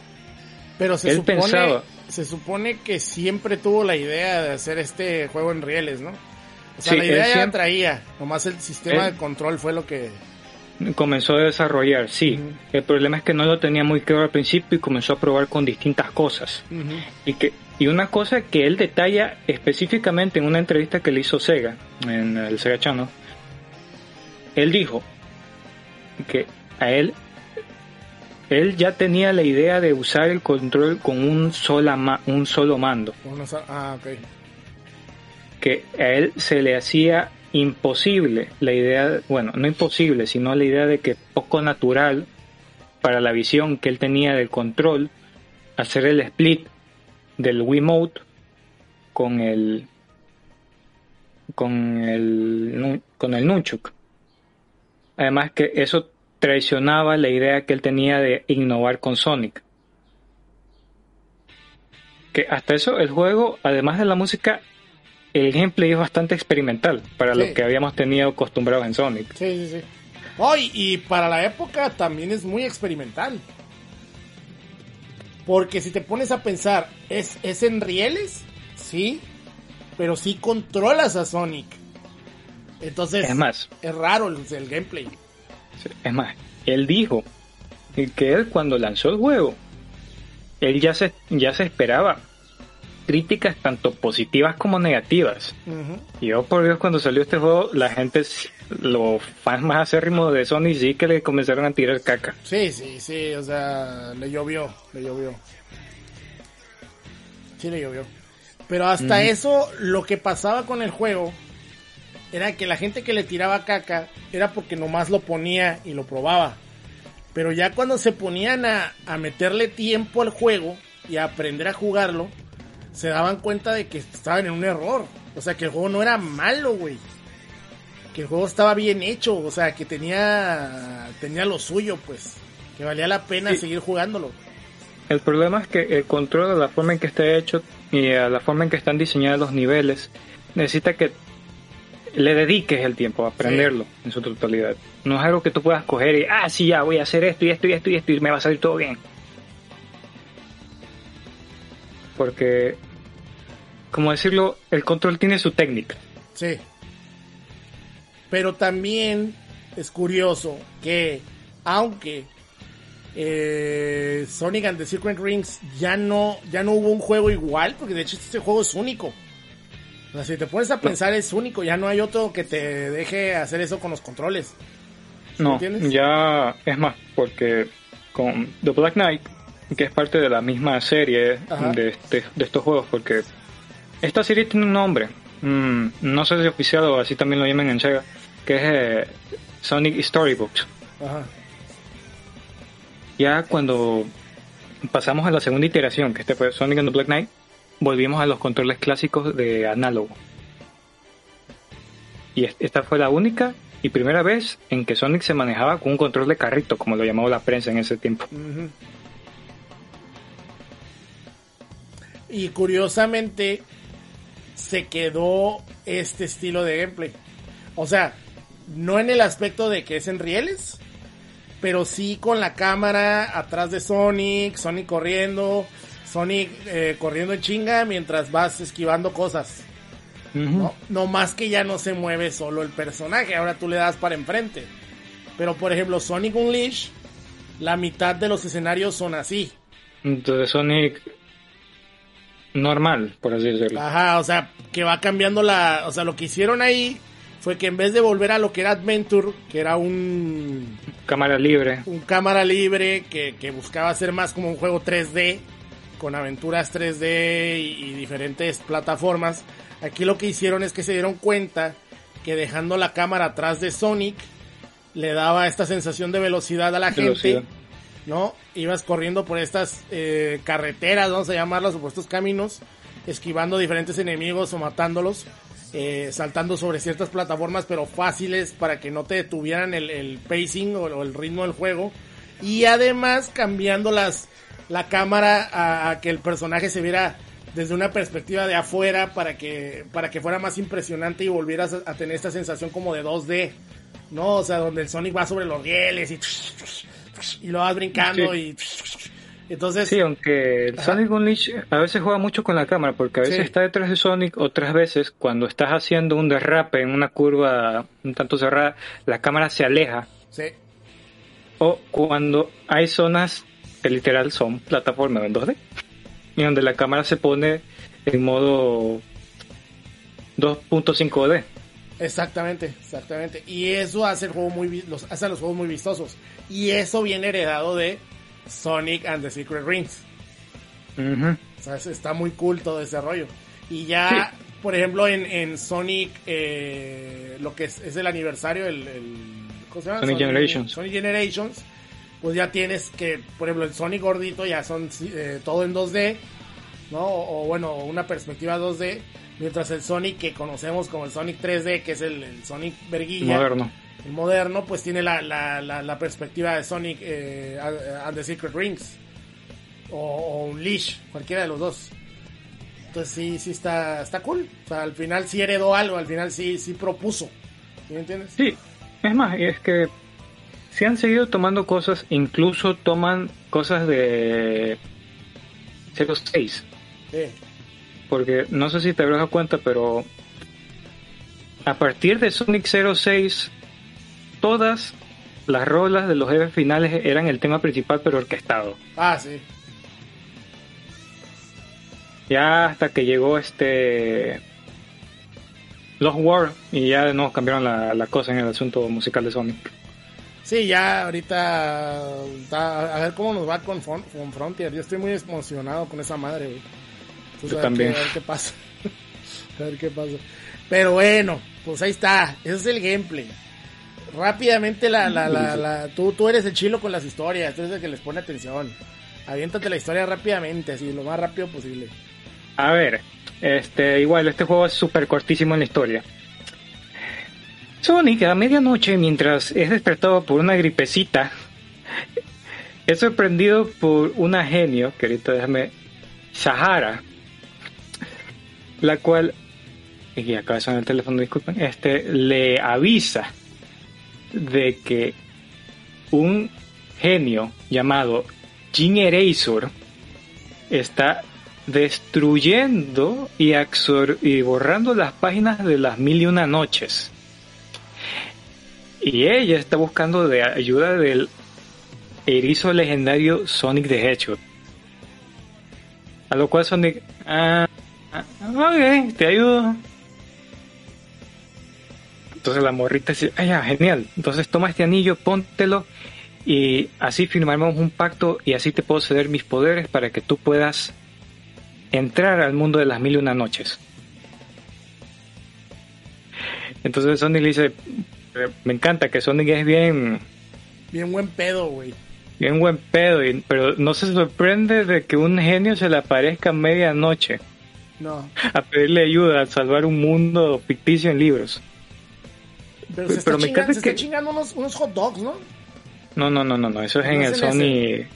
Pero se Él supone, pensaba- se supone que siempre tuvo la idea de hacer este juego en rieles, ¿no? O sea, Sí, la idea ya siempre- traía, nomás el sistema Él- de control fue lo que... Comenzó a desarrollar, sí. Ujú. El problema es que no lo tenía muy claro al principio y comenzó a probar con distintas cosas. Ujú. Y que y una cosa que él detalla específicamente en una entrevista que le hizo Sega en el Sega Channel, él dijo que a él él ya tenía la idea de usar el control con un sola un solo mando, ah, que a él se le hacía imposible la idea, bueno, no imposible, sino la idea de que poco natural para la visión que él tenía del control hacer el split del Wiimote con el con el con el nunchuk. Además que eso traicionaba la idea que él tenía de innovar con Sonic. Que hasta eso el juego, además de la música, el gameplay es bastante experimental para Sí. lo que habíamos tenido acostumbrados en Sonic. Sí, sí, sí. Oh, y, y para la época también es muy experimental. Porque si te pones a pensar, ¿es, es en rieles? Sí, pero sí controlas a Sonic. Entonces, Es más, es raro el, el gameplay. Es más, él dijo que él cuando lanzó el juego, él ya se, ya se esperaba críticas tanto positivas como negativas. Y yo por Dios cuando salió este juego, la gente, los fans más acérrimos de Sony sí que le comenzaron a tirar caca. Sí, sí, sí, o sea, le llovió, le llovió. Sí, le llovió. Pero hasta eso, lo que pasaba con el juego era que la gente que le tiraba caca era porque nomás lo ponía y lo probaba. Pero ya cuando se ponían a, a meterle tiempo al juego y a aprender a jugarlo, se daban cuenta de que estaban en un error. O sea, que el juego no era malo, güey. Que el juego estaba bien hecho, o sea, que tenía tenía lo suyo, pues. Que valía la pena Sí. seguir jugándolo. El problema es que el control de la forma en que está hecho y a la forma en que están diseñados los niveles necesita que le dediques el tiempo a aprenderlo en su totalidad. No es algo que tú puedas coger y, ah, sí, ya voy a hacer esto y esto y esto y esto y me va a salir todo bien. Porque, como decirlo, el control tiene su técnica. Sí. Pero también es curioso que, aunque eh, Sonic and the Secret Rings ya no, ya no hubo un juego igual, porque de hecho este juego es único. O sea, si te pones a pensar es único, ya no hay otro que te deje hacer eso con los controles. No, entiendes? ya es más, porque con The Black Knight, que es parte de la misma serie de, este- de estos juegos, porque esta serie tiene un nombre, mm, no sé si oficial o así también lo llaman en Sega, que es eh, Sonic Storybooks. Ajá. Ya cuando pasamos a la segunda iteración, que este fue Sonic and the Black Knight, volvimos a los controles clásicos de análogo. Y es- esta fue la única y primera vez en que Sonic se manejaba con un control de carrito, como lo llamaba la prensa en ese tiempo. Y curiosamente se quedó este estilo de gameplay. O sea, no en el aspecto de que es en rieles, pero sí con la cámara atrás de Sonic, Sonic corriendo, Sonic eh, corriendo en chinga mientras vas esquivando cosas. ¿no? No más que ya no se mueve solo el personaje, ahora tú le das para enfrente. Pero por ejemplo, Sonic Unleash, la mitad de los escenarios son así. Entonces Sonic normal, por así decirlo. Ajá, o sea, que va cambiando la... O sea, lo que hicieron ahí fue que en vez de volver a lo que era Adventure, que era un, Cámara libre. un cámara libre que, que buscaba ser más como un juego 3D, con aventuras 3D y, y diferentes plataformas, aquí lo que hicieron es que se dieron cuenta que dejando la cámara atrás de Sonic, le daba esta sensación de velocidad a la Velocidad. gente, ¿no? Ibas corriendo por estas eh, carreteras, vamos a llamarlas, o por estos caminos, esquivando diferentes enemigos o matándolos, eh, saltando sobre ciertas plataformas, pero fáciles para que no te detuvieran el, el pacing o, o el ritmo del juego. Y además cambiando las, la cámara a, a que el personaje se viera desde una perspectiva de afuera para que, para que fuera más impresionante y volvieras a, a tener esta sensación como de 2D. ¿no? O sea, donde el Sonic va sobre los rieles y, y lo vas brincando y entonces Sí, aunque el Sonic Unleashed a veces juega mucho con la cámara, porque a veces Sí. está detrás de Sonic, otras veces cuando estás haciendo un derrape en una curva un tanto cerrada, la cámara se aleja. sí, O cuando hay zonas que literal son plataformas en 2D, y donde la cámara se pone en modo 2.5D. exactamente, exactamente. Y eso hace el juego muy los hace a los juegos muy vistosos. Y eso viene heredado de Sonic and the Secret Rings. O sea, está muy cool todo ese rollo. Y ya, por ejemplo, en, en Sonic, eh, lo que es, es el aniversario, el, el- ¿cómo se llama? Sonic Generations. Sonic Generations, pues ya tienes que, por ejemplo, el Sonic gordito ya son eh, todo en 2D, ¿no? O, o, bueno, una perspectiva 2D, mientras el Sonic que conocemos como el Sonic 3D, que es el, el Sonic verguilla, Moderno. el moderno, pues tiene la, la, la, la perspectiva de Sonic eh, and the Secret Rings. O, o un Leash, cualquiera de los dos. Entonces sí, sí está, está cool. O sea, al final sí heredó algo, al final sí, sí propuso. ¿Sí me entiendes? Sí, es más, es que si han seguido tomando cosas, incluso toman cosas de 06. Sí. Porque no sé si te habrás dado cuenta, pero a partir de Sonic 06, todas las rolas de los jefes finales eran el tema principal, pero orquestado. Ah, sí. Ya hasta que llegó este. Lost War y ya de nuevo cambiaron la, la cosa en el asunto musical de Sonic. Sí, ya ahorita está- a ver cómo nos va con, con Frontier. Yo estoy muy emocionado con esa madre, güey. Pues Yo a también. qué- a ver qué pasa. a ver qué pasa. Pero bueno, pues ahí está. Ese es el gameplay. Rápidamente la, la, la, la- tú, tú eres el chilo con las historias, tú eres el que les pone atención. Aviéntate la historia rápidamente, así, lo más rápido posible. A ver, este, igual, este juego es súper cortísimo en la historia. Sonic a medianoche, mientras es despertado por una gripecita, es sorprendido por una genio, que ahorita déjame, Sahara, la cual, y acá de sonar el teléfono, disculpen, este, le avisa de que un genio llamado Jin Erasor está destruyendo y borrando las páginas de las mil y una noches. Y ella está buscando de ayuda del erizo legendario Sonic the Hedgehog. A lo cual Sonic, ah, ah, ok, te ayudo. Entonces la morrita dice, ah, ya, genial. Entonces toma este anillo, póntelo y así firmamos un pacto y así te puedo ceder mis poderes para que tú puedas entrar al mundo de las mil y una noches. Entonces Sonic le dice, me encanta que Sonic es bien, Bien buen pedo, güey. bien buen pedo, y- pero no se sorprende de que un genio se le aparezca a medianoche No. a pedirle ayuda a salvar un mundo ficticio en libros. Pero se está, Pero me chinga- encanta se está que- chingando unos, unos hot dogs, ¿no? No, no, no, no, no, eso es ¿No en es el en Sony...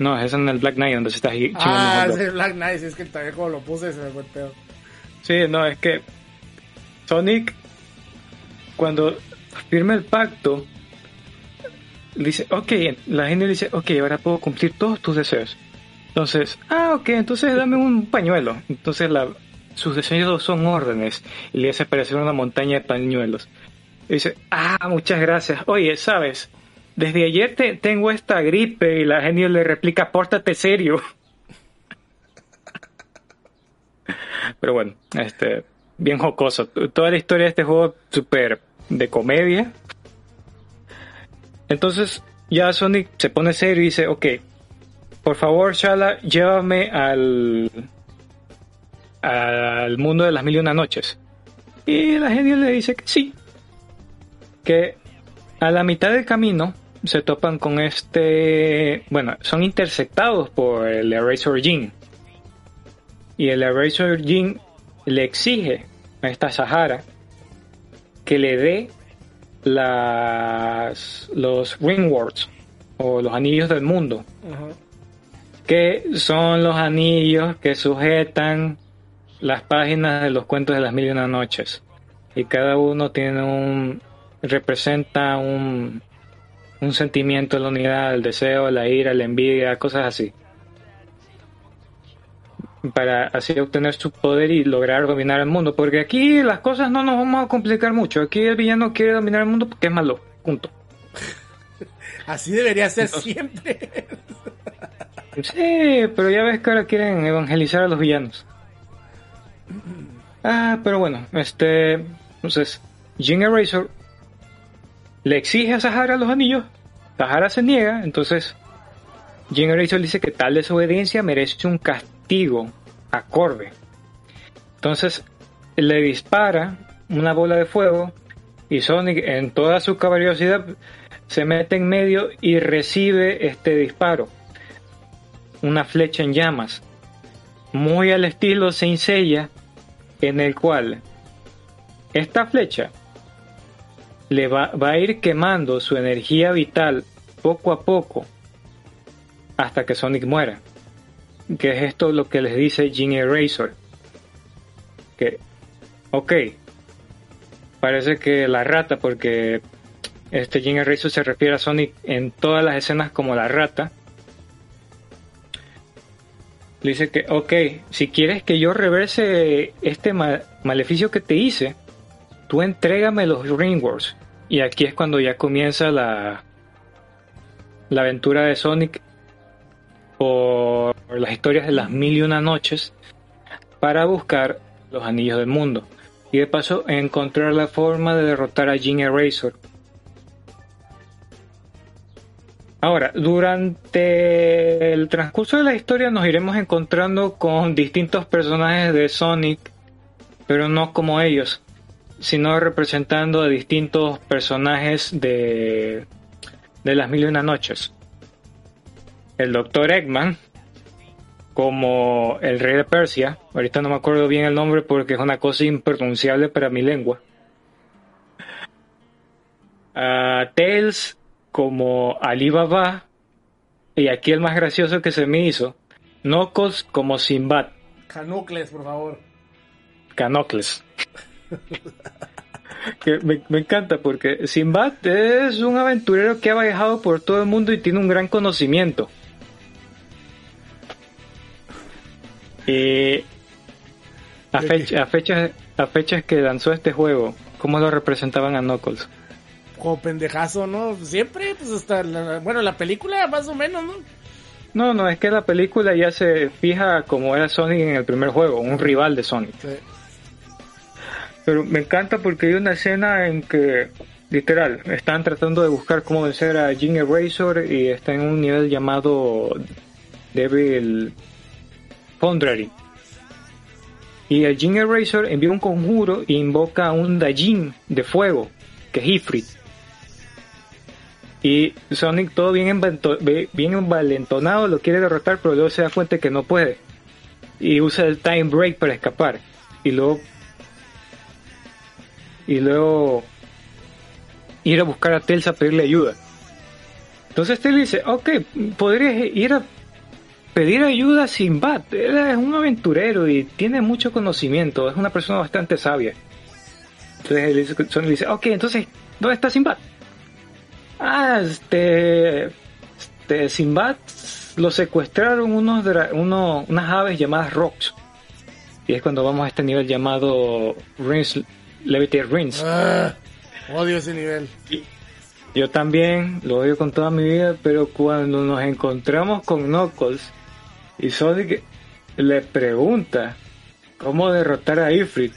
No, es en el Black Knight donde se está gi- chingando Ah, dog. ese Black Knight, es que también como lo puse se me fue el pedo. Sí, no, es que Sonic, cuando firma el pacto, dice, ok, la gente dice, ok, ahora puedo cumplir todos tus deseos. Entonces, ah, ok, entonces dame un pañuelo. Entonces sus deseos son órdenes y le hace aparecer una montaña de pañuelos. Y dice, ah, muchas gracias. Oye, ¿sabes? Desde ayer te, tengo esta gripe y la genio le replica, pórtate serio. Pero bueno, este, bien jocoso. Toda la historia de este juego súper de comedia. Entonces ya Sonic se pone serio y dice, ok, por favor Shala, llévame al, al mundo de las mil y una noches. Y la genio le dice que sí. Que a la mitad del camino se topan con este, bueno, son intersectados por el Eraser Gene. Y el Eraser Gene le exige a esta Sahara que le dé las, los Ring Words o los anillos del mundo, Ajá. que son los anillos que sujetan las páginas de los cuentos de las mil y una noches. Y cada uno tiene un, representa un, un sentimiento de la unidad, el deseo, la ira, la envidia, cosas así. Para así obtener su poder y lograr dominar el mundo. Porque aquí las cosas no nos vamos a complicar mucho. Aquí el villano quiere dominar el mundo porque es malo. Punto. Así debería ser Entonces- siempre. Sí, pero ya ves que ahora quieren evangelizar a los villanos. Ah, pero bueno, este. Entonces, Jin Eraser le exige a Sahara los anillos. Sahara se niega, entonces. Jin Eraser dice que tal desobediencia merece un castigo acorde. Entonces, le dispara una bola de fuego y Sonic, en toda su caballerosidad, se mete en medio y recibe este disparo una flecha en llamas, muy al estilo Saint Seiya, en el cual esta flecha le va, va a ir quemando su energía vital poco a poco hasta que Sonic muera. Que es esto lo que les dice Jin Eraser. Que, ok, parece que la rata, porque este Jin Eraser se refiere a Sonic en todas las escenas como la rata, le dice que, ok, si quieres que yo reverse este ma- maleficio que te hice, tú entrégame los Ring Wars. Y aquí es cuando ya comienza la, la aventura de Sonic por las historias de las mil y una noches para buscar los anillos del mundo. Y de paso encontrar la forma de derrotar a Jin Eraser. Ahora, durante el transcurso de la historia nos iremos encontrando con distintos personajes de Sonic, pero no como ellos, sino representando a distintos personajes de, de las mil y una noches. El Dr. Eggman, como el rey de Persia, ahorita no me acuerdo bien el nombre porque es una cosa impronunciable para mi lengua. a Tails como Alibaba y aquí el más gracioso que se me hizo, Knuckles como Sinbad, Canucles, por favor. Canocles. que me, me encanta porque Sinbad es un aventurero que ha viajado por todo el mundo y tiene un gran conocimiento. Y a, ¿De fecha- a fechas a fechas que lanzó este juego, ¿cómo lo representaban a Knuckles? como pendejazo, ¿no? Siempre, pues hasta, la- bueno, la película más o menos, ¿no? No, no, es que la película ya se fija como era Sonic en el primer juego, un rival de Sonic. Sí. Pero me encanta porque hay una escena en que, literal, están tratando de buscar cómo vencer a Jin Eraser y está en un nivel llamado Devil Foundry. Y el Jin Eraser envía un conjuro e invoca un Dajin de fuego, que es Ifrit. Y Sonic todo bien, bien envalentonado lo quiere derrotar, pero luego se da cuenta que no puede. Y usa el Time Break para escapar. Y luego y luego ir a buscar a Tails a pedirle ayuda. Entonces Tails dice, ok, podrías ir a pedir ayuda a Sinbad. Él es un aventurero y tiene mucho conocimiento, es una persona bastante sabia. Entonces él dice, Sonic dice, ok, entonces, ¿dónde está Sinbad? Ah, este, este Sinbad lo secuestraron unos, uno- unas aves llamadas Rocks. Y es cuando vamos a este nivel llamado Rings, Levitate Rings. Ah, odio ese nivel. Yo también lo odio con toda mi vida, pero cuando nos encontramos con Knuckles y Sonic le pregunta cómo derrotar a Ifrit,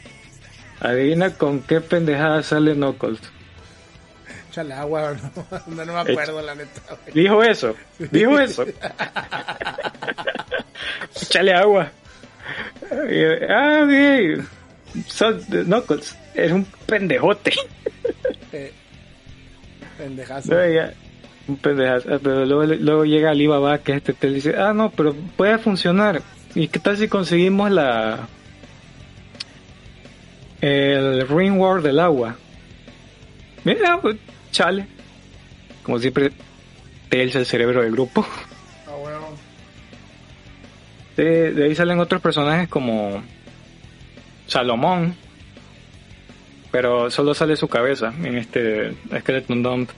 adivina con qué pendejada sale Knuckles. Échale agua, no, no, no me acuerdo, la neta. güey. Dijo eso, dijo eso. Échale agua. Ah, bien. Son- Knuckles, es un pendejote. Eh, pendejazo. No, ya, un pendejazo. Ah, Pero luego, luego llega Alibaba, que es este, te dice, ah, no, pero puede funcionar. ¿Y qué tal si conseguimos la... El Ring War del agua? Mira, pues, chale. Como siempre, Tails el cerebro del grupo. Ah, bueno. De, de ahí salen otros personajes como Salomón, pero solo sale su cabeza en este Skeleton Dump.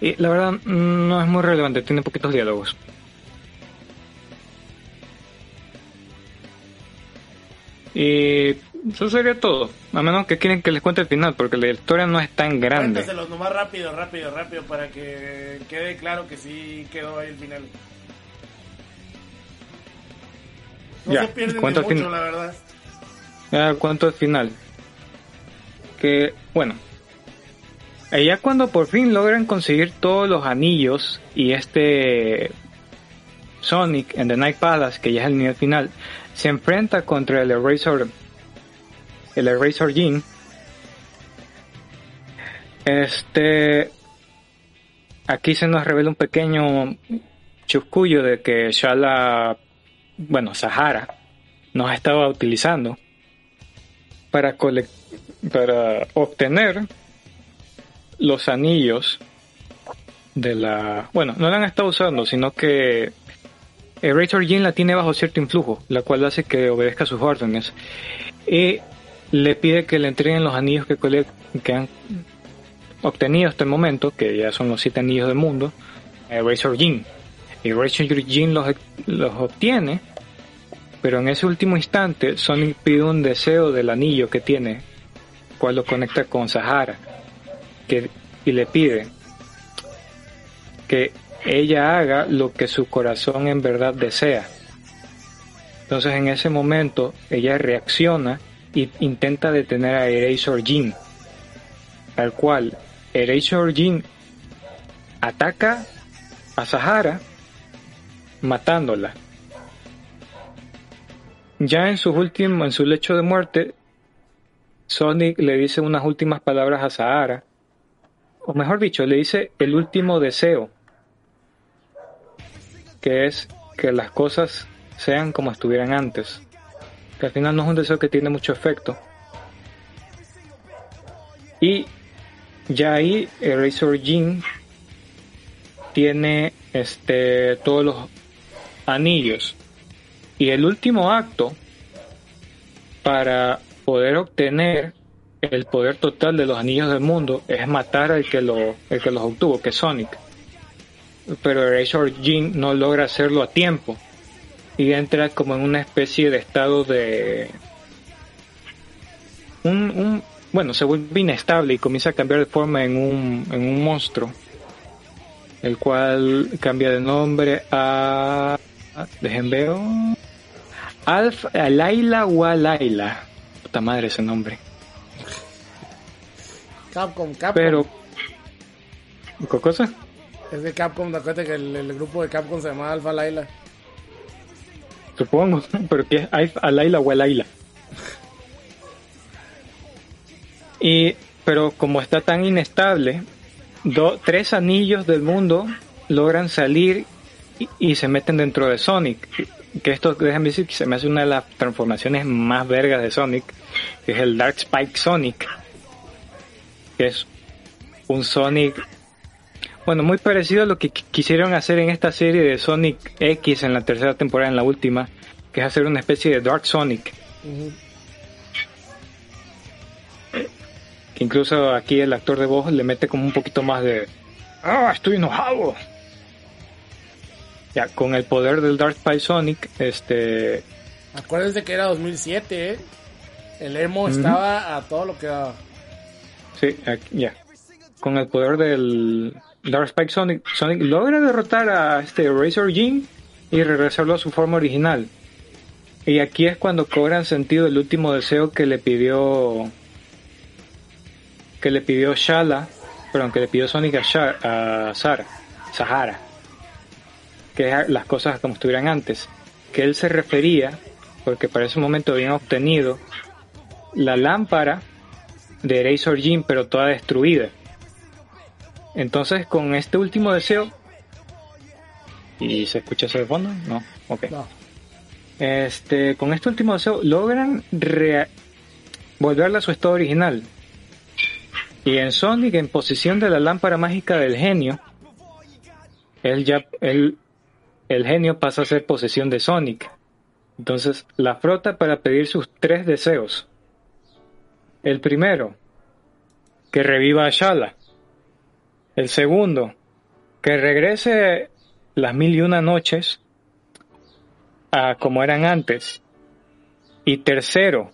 Y la verdad mm, no es muy relevante, tiene poquitos diálogos. Y eso sería todo, a menos que quieren que les cuente el final, porque la historia no es tan grande. Cuéntaselos nomás rápido, rápido, rápido, para que quede claro que sí quedó ahí el final. No Ya, se pierden de ¿cuánto mucho, fin- la verdad. Ah, ¿Cuánto es final? Que, bueno. Ya cuando por fin logran conseguir todos los anillos y este Sonic en The Night Palace, que ya es el nivel final, se enfrenta contra el Eraser, el Eraser Jin. Este, aquí se nos revela un pequeño chuscullo de que Shala, bueno, Sahara, nos estaba utilizando para, para obtener los anillos de la... Bueno, no la han estado usando, sino que Eraser Jin la tiene bajo cierto influjo, la cual hace que obedezca sus órdenes. Y le pide que le entreguen los anillos que, que han obtenido hasta el momento, que ya son los siete anillos del mundo, a Eraser Jin. Y Eraser Jin los, los obtiene pero en ese último instante, Sonic pide un deseo del anillo que tiene, cual lo conecta con Sahara, que, y le pide que ella haga lo que su corazón en verdad desea. Entonces en ese momento ella reacciona y intenta detener a Eraser Jin, al cual Eraser Jin ataca a Sahara matándola. Ya en su último, en su lecho de muerte, Sonic le dice unas últimas palabras a Sahara, o mejor dicho, le dice el último deseo, que es que las cosas sean como estuvieran antes. Que al final no es un deseo que tiene mucho efecto. Y ya ahí Eraser Jin tiene este todos los anillos y el último acto para poder obtener el poder total de los anillos del mundo es matar al que, lo, el que los obtuvo, que es Sonic. Pero Eraser Jin no logra hacerlo a tiempo y entra como en una especie de estado de... Un, un, bueno, se vuelve inestable y comienza a cambiar de forma en un, en un monstruo, el cual cambia de nombre a, dejen veo, Alf Alaila Walaila, puta madre ese nombre, Capcom, Capcom. pero, ¿qué cosa? Es de Capcom, acuérdate que el, el grupo de Capcom se llama Alpha Laila. Supongo, pero que es Alf Alaila Walaila. Y, pero como está tan inestable, do- tres anillos del mundo logran salir y, y se meten dentro de Sonic. Que esto, déjame decir, que se me hace una de las transformaciones más vergas de Sonic, que es el Dark Spike Sonic, que es un Sonic, bueno, muy parecido a lo que qu- quisieron hacer en esta serie de Sonic X en la tercera temporada, en la última, que es hacer una especie de Dark Sonic. que incluso aquí el actor de voz le mete como un poquito más de ah estoy enojado ya con el poder del Dark Sonic este Acuérdense que era 2007, ¿eh? El emo estaba a todo lo que daba. sí aquí- ya con el poder del Dark Spike Sonic Sonic logra derrotar a este Razor Jim y regresarlo a su forma original y aquí es cuando cobran sentido el último deseo que le pidió que le pidió Shala perdón que le pidió Sonic a, Sha- a Sara Sahara que es las cosas como estuvieran antes que él se refería porque para ese momento habían obtenido la lámpara de Razor Jim pero toda destruida entonces con este último deseo y se escucha eso de fondo no ok No. este, con este último deseo logran volverla a su estado original. Y en Sonic, en posición de la lámpara mágica del genio, él ya, él, el genio pasa a ser posesión de Sonic. Entonces la frota para pedir sus tres deseos. El primero, que reviva a Shala. El segundo, que regrese las mil y una noches a como eran antes. Y tercero,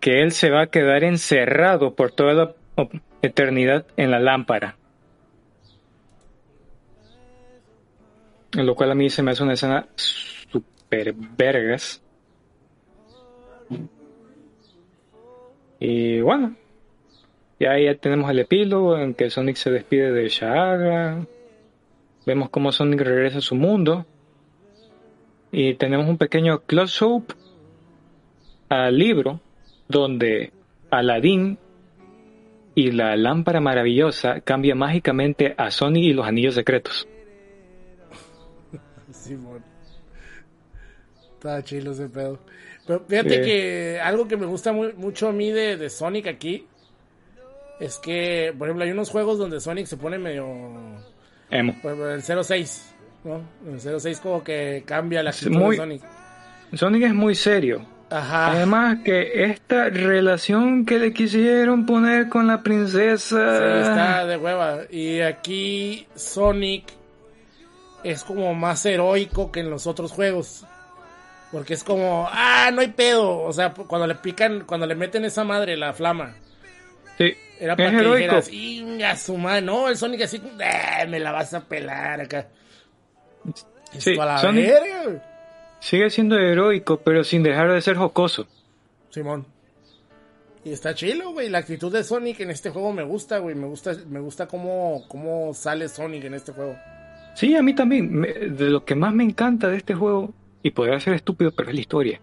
que él se va a quedar encerrado por toda la eternidad en la lámpara. Lo cual a mí se me hace una escena super vergas. Y bueno, ya, ya tenemos el epílogo en que Sonic se despide de Shaaga. Vemos cómo Sonic regresa a su mundo. Y tenemos un pequeño close-up al libro donde Aladdin y la lámpara maravillosa cambia mágicamente a Sonic y los anillos secretos. Simón. Está chilo ese pedo. Pero fíjate Sí. que algo que me gusta mu- mucho a mí de, de Sonic aquí es que, por ejemplo, hay unos juegos donde Sonic se pone medio. Emo. El 06, ¿no? El 06 como que cambia la actitud muy- de Sonic. Sonic es muy serio. Ajá. Además que esta relación que le quisieron poner con la Sí, princesa... está de hueva. Y aquí Sonic es como más heroico que en los otros juegos. Porque es como, ah, no hay pedo. O sea, cuando le pican, cuando le meten esa madre, la flama. Sí, Era para es que heroico. dijeras, inga su madre. No, el Sonic así, "Ah, me la vas a pelar acá. Sí, Esto a la Sonic- verga, güey. Sigue siendo heroico, pero sin dejar de ser jocoso. Simón. Y está chilo, güey. La actitud de Sonic en este juego me gusta, güey. Me gusta, me gusta cómo, cómo sale Sonic en este juego. Sí, a mí también. Me- de lo que más me encanta de este juego, y podría ser estúpido, pero es la historia.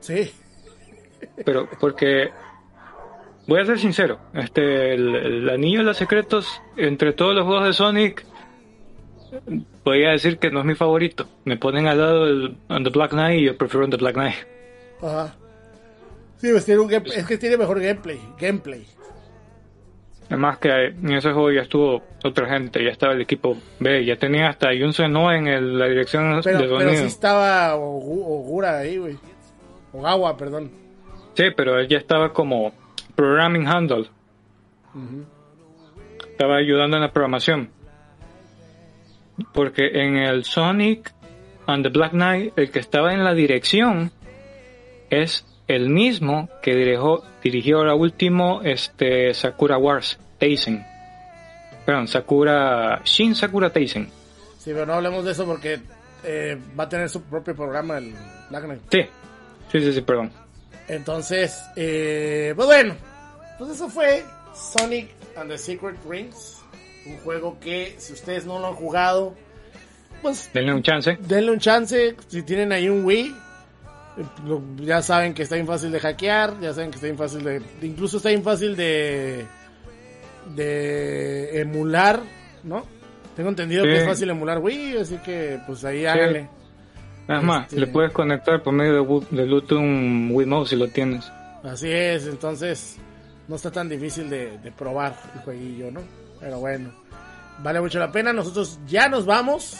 Sí. Pero porque voy a ser sincero, este el, el anillo de los secretos entre todos los juegos de Sonic podría decir que no es mi favorito. Me ponen al lado On the Black Knight y yo prefiero On the Black Knight. Ajá. Sí, pues tiene un game- es que tiene mejor gameplay. Gameplay. Además que en ese juego ya estuvo otra gente, ya estaba el equipo B, ya tenía hasta Jun Senoa en el- la dirección Pero, de pero sonido. sí estaba Ogu- Ogura ahí, güey. Ogawa, perdón. Sí, pero él ya estaba como programming handle. Estaba ayudando en la programación. Porque en el Sonic and the Black Knight, el que estaba en la dirección es el mismo que dirigió, dirigió ahora último este Sakura Wars Taisen. Perdón, Sakura Shin Sakura Taisen. Sí, pero no hablemos de eso porque eh, va a tener su propio programa el Black Knight. Sí, sí, sí, sí, perdón. Entonces, eh, pues bueno, pues eso fue Sonic and the Secret Rings. Un juego que si ustedes no lo han jugado, pues Denle un chance. denle un chance. Si tienen ahí un Wii, ya saben que está bien fácil de hackear, ya saben que está bien fácil de... Incluso está bien fácil de... de emular, ¿no? Tengo entendido Sí. que es fácil emular Wii, así que pues ahí háganle. Nada más, Este- le puedes conectar por medio de, de Bluetooth un Wiimote si lo tienes. Así es, entonces no está tan difícil de, de probar el jueguillo, ¿no? Pero bueno, vale mucho la pena. Nosotros ya nos vamos.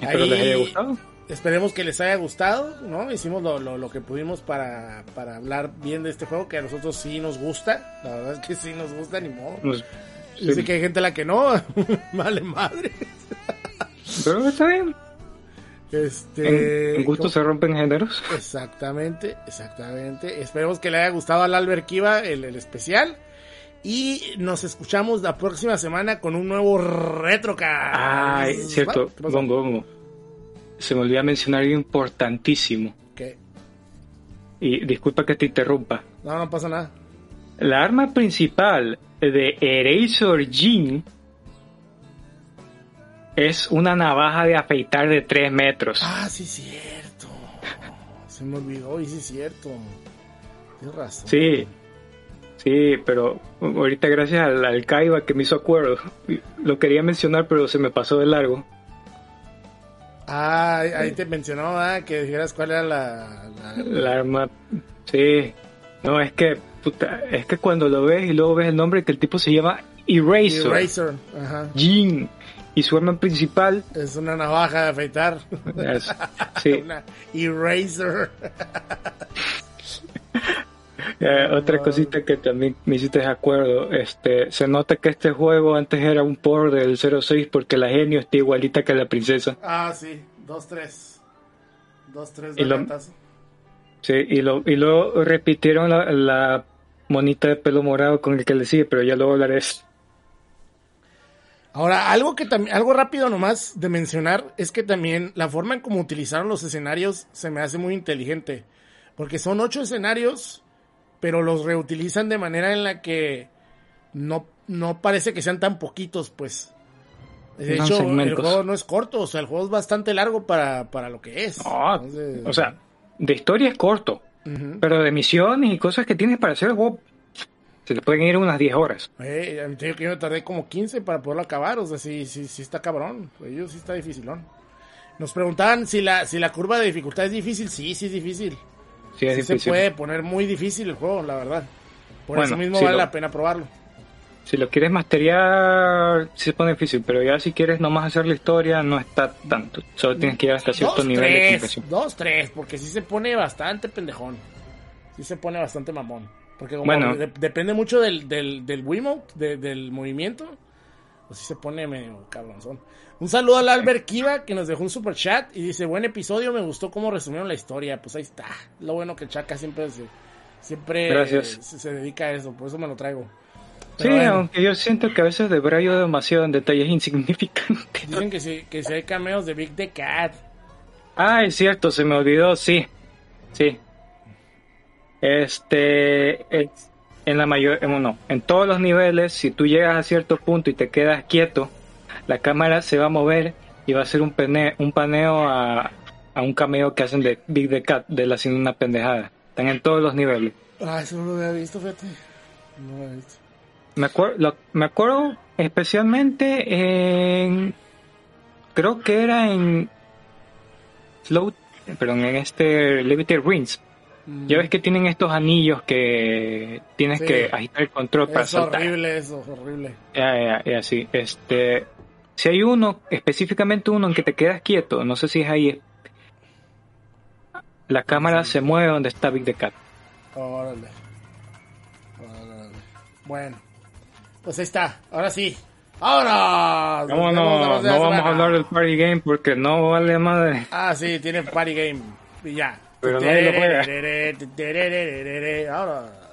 Espero Ahí- les haya gustado. Esperemos que les haya gustado, ¿no? Hicimos lo, lo, lo que pudimos para, para hablar bien de este juego, que a nosotros sí nos gusta. La verdad es que sí nos gusta, ni modo. Pues, sí, sé que hay gente a la que no, vale madre. Pero está bien. Este, En, en gusto ¿cómo? se rompen géneros. Exactamente, exactamente. Esperemos que le haya gustado al Albert Kiva el, el especial. Y nos escuchamos la próxima semana con un nuevo Retrocast. Ay, cierto, ¿Qué pasó? Se me olvidó mencionar algo importantísimo. ¿Qué? Y disculpa que te interrumpa. No, no pasa nada. La arma principal de Eraser Jin es una navaja de afeitar de 3 metros. Ah, sí, es cierto. Se me olvidó, y sí, es cierto. Tienes razón. Sí, sí, pero ahorita gracias al, al Kaiba que me hizo acuerdo. Lo quería mencionar, pero se me pasó de largo. Ah, ahí- te mencionaba ¿verdad? que dijeras cuál era la. la- La arma, sí. No, es que, puta, es que cuando lo ves y luego ves el nombre que el tipo se llama Eraser, Eraser. Ajá. Jin, y su arma principal Es una navaja de afeitar. es, sí, una Eraser. Eh, otra cosita que también me hiciste de acuerdo, este, se nota que este juego antes era un por del 06 porque la genio está igualita que la princesa. Ah, sí. 2-3. 2-3 Y de lo- latazo. Sí, y, lo, y luego repitieron la, la monita de pelo morado con el que le sigue, pero ya luego hablaré eso. Ahora, algo que también, algo rápido nomás de mencionar es que también la forma en cómo utilizaron los escenarios se me hace muy inteligente. Porque son ocho escenarios, pero los reutilizan de manera en la que no, no parece que sean tan poquitos, pues. De Son hecho, el juego no es corto, o sea, el juego es bastante largo para, para lo que es. Entonces, o sea, de historia es corto, pero de misiones y cosas que tienes para hacer el juego se le pueden ir unas 10 horas. Eh, que yo me tardé como 15 para poderlo acabar, o sea, sí, sí, sí está cabrón, ellos sí está dificilón. Nos preguntaban si la, si la curva de dificultad es difícil, sí, sí es difícil. Sí, se puede poner muy difícil el juego, la verdad. Por Bueno, eso mismo vale lo- la pena probarlo. Si lo quieres masterear, sí se pone difícil, pero ya si quieres nomás hacer la historia, no está tanto. Solo tienes que ir hasta cierto Dos, nivel de tres, complicación. dos, tres, porque sí se pone bastante pendejón. Sí se pone bastante mamón. Porque como Bueno. de- depende mucho del, del, del Wiimote, de- del movimiento. Pues sí se pone medio cabronzón. Un saludo al Albert Kiva que nos dejó un super chat y dice, buen episodio, me gustó cómo resumieron la historia. Pues ahí está. Lo bueno que Chaca siempre se, siempre eh, se, se dedica a eso, por eso me lo traigo. Sí, bueno, aunque yo siento que a veces debrayo demasiado en detalles insignificantes. Dicen que si, que hay cameos de Big the Cat. Ah, es cierto, se me olvidó, sí. Sí. Este, es- en la mayor, no, en todos los niveles, si tú llegas a cierto punto y te quedas quieto, la cámara se va a mover y va a hacer un, pene- un paneo a, a un cameo que hacen de Big the Cat, de él haciendo una pendejada. Están en todos los niveles. Ah, eso no lo había visto, fíjate. No lo había visto. Me, acuer- lo- me acuerdo especialmente en. Creo que era en. Float. Perdón, en este Limited Rings. Ya ves que tienen estos anillos que tienes Sí. que agitar el control para Es saltar. horrible eso, horrible. Ya, ya, ya, sí. Este. Si hay uno, específicamente uno en que te quedas quieto, no sé si es ahí. La cámara se mueve donde está Big the Cat. Órale. Órale. Bueno. Pues ahí está. Ahora sí. ¡Ahora! No, no, no vamos a hablar del party game porque no vale madre. Ah, sí, tiene party game. Y ya. Pero nadie lo juega. Ahora.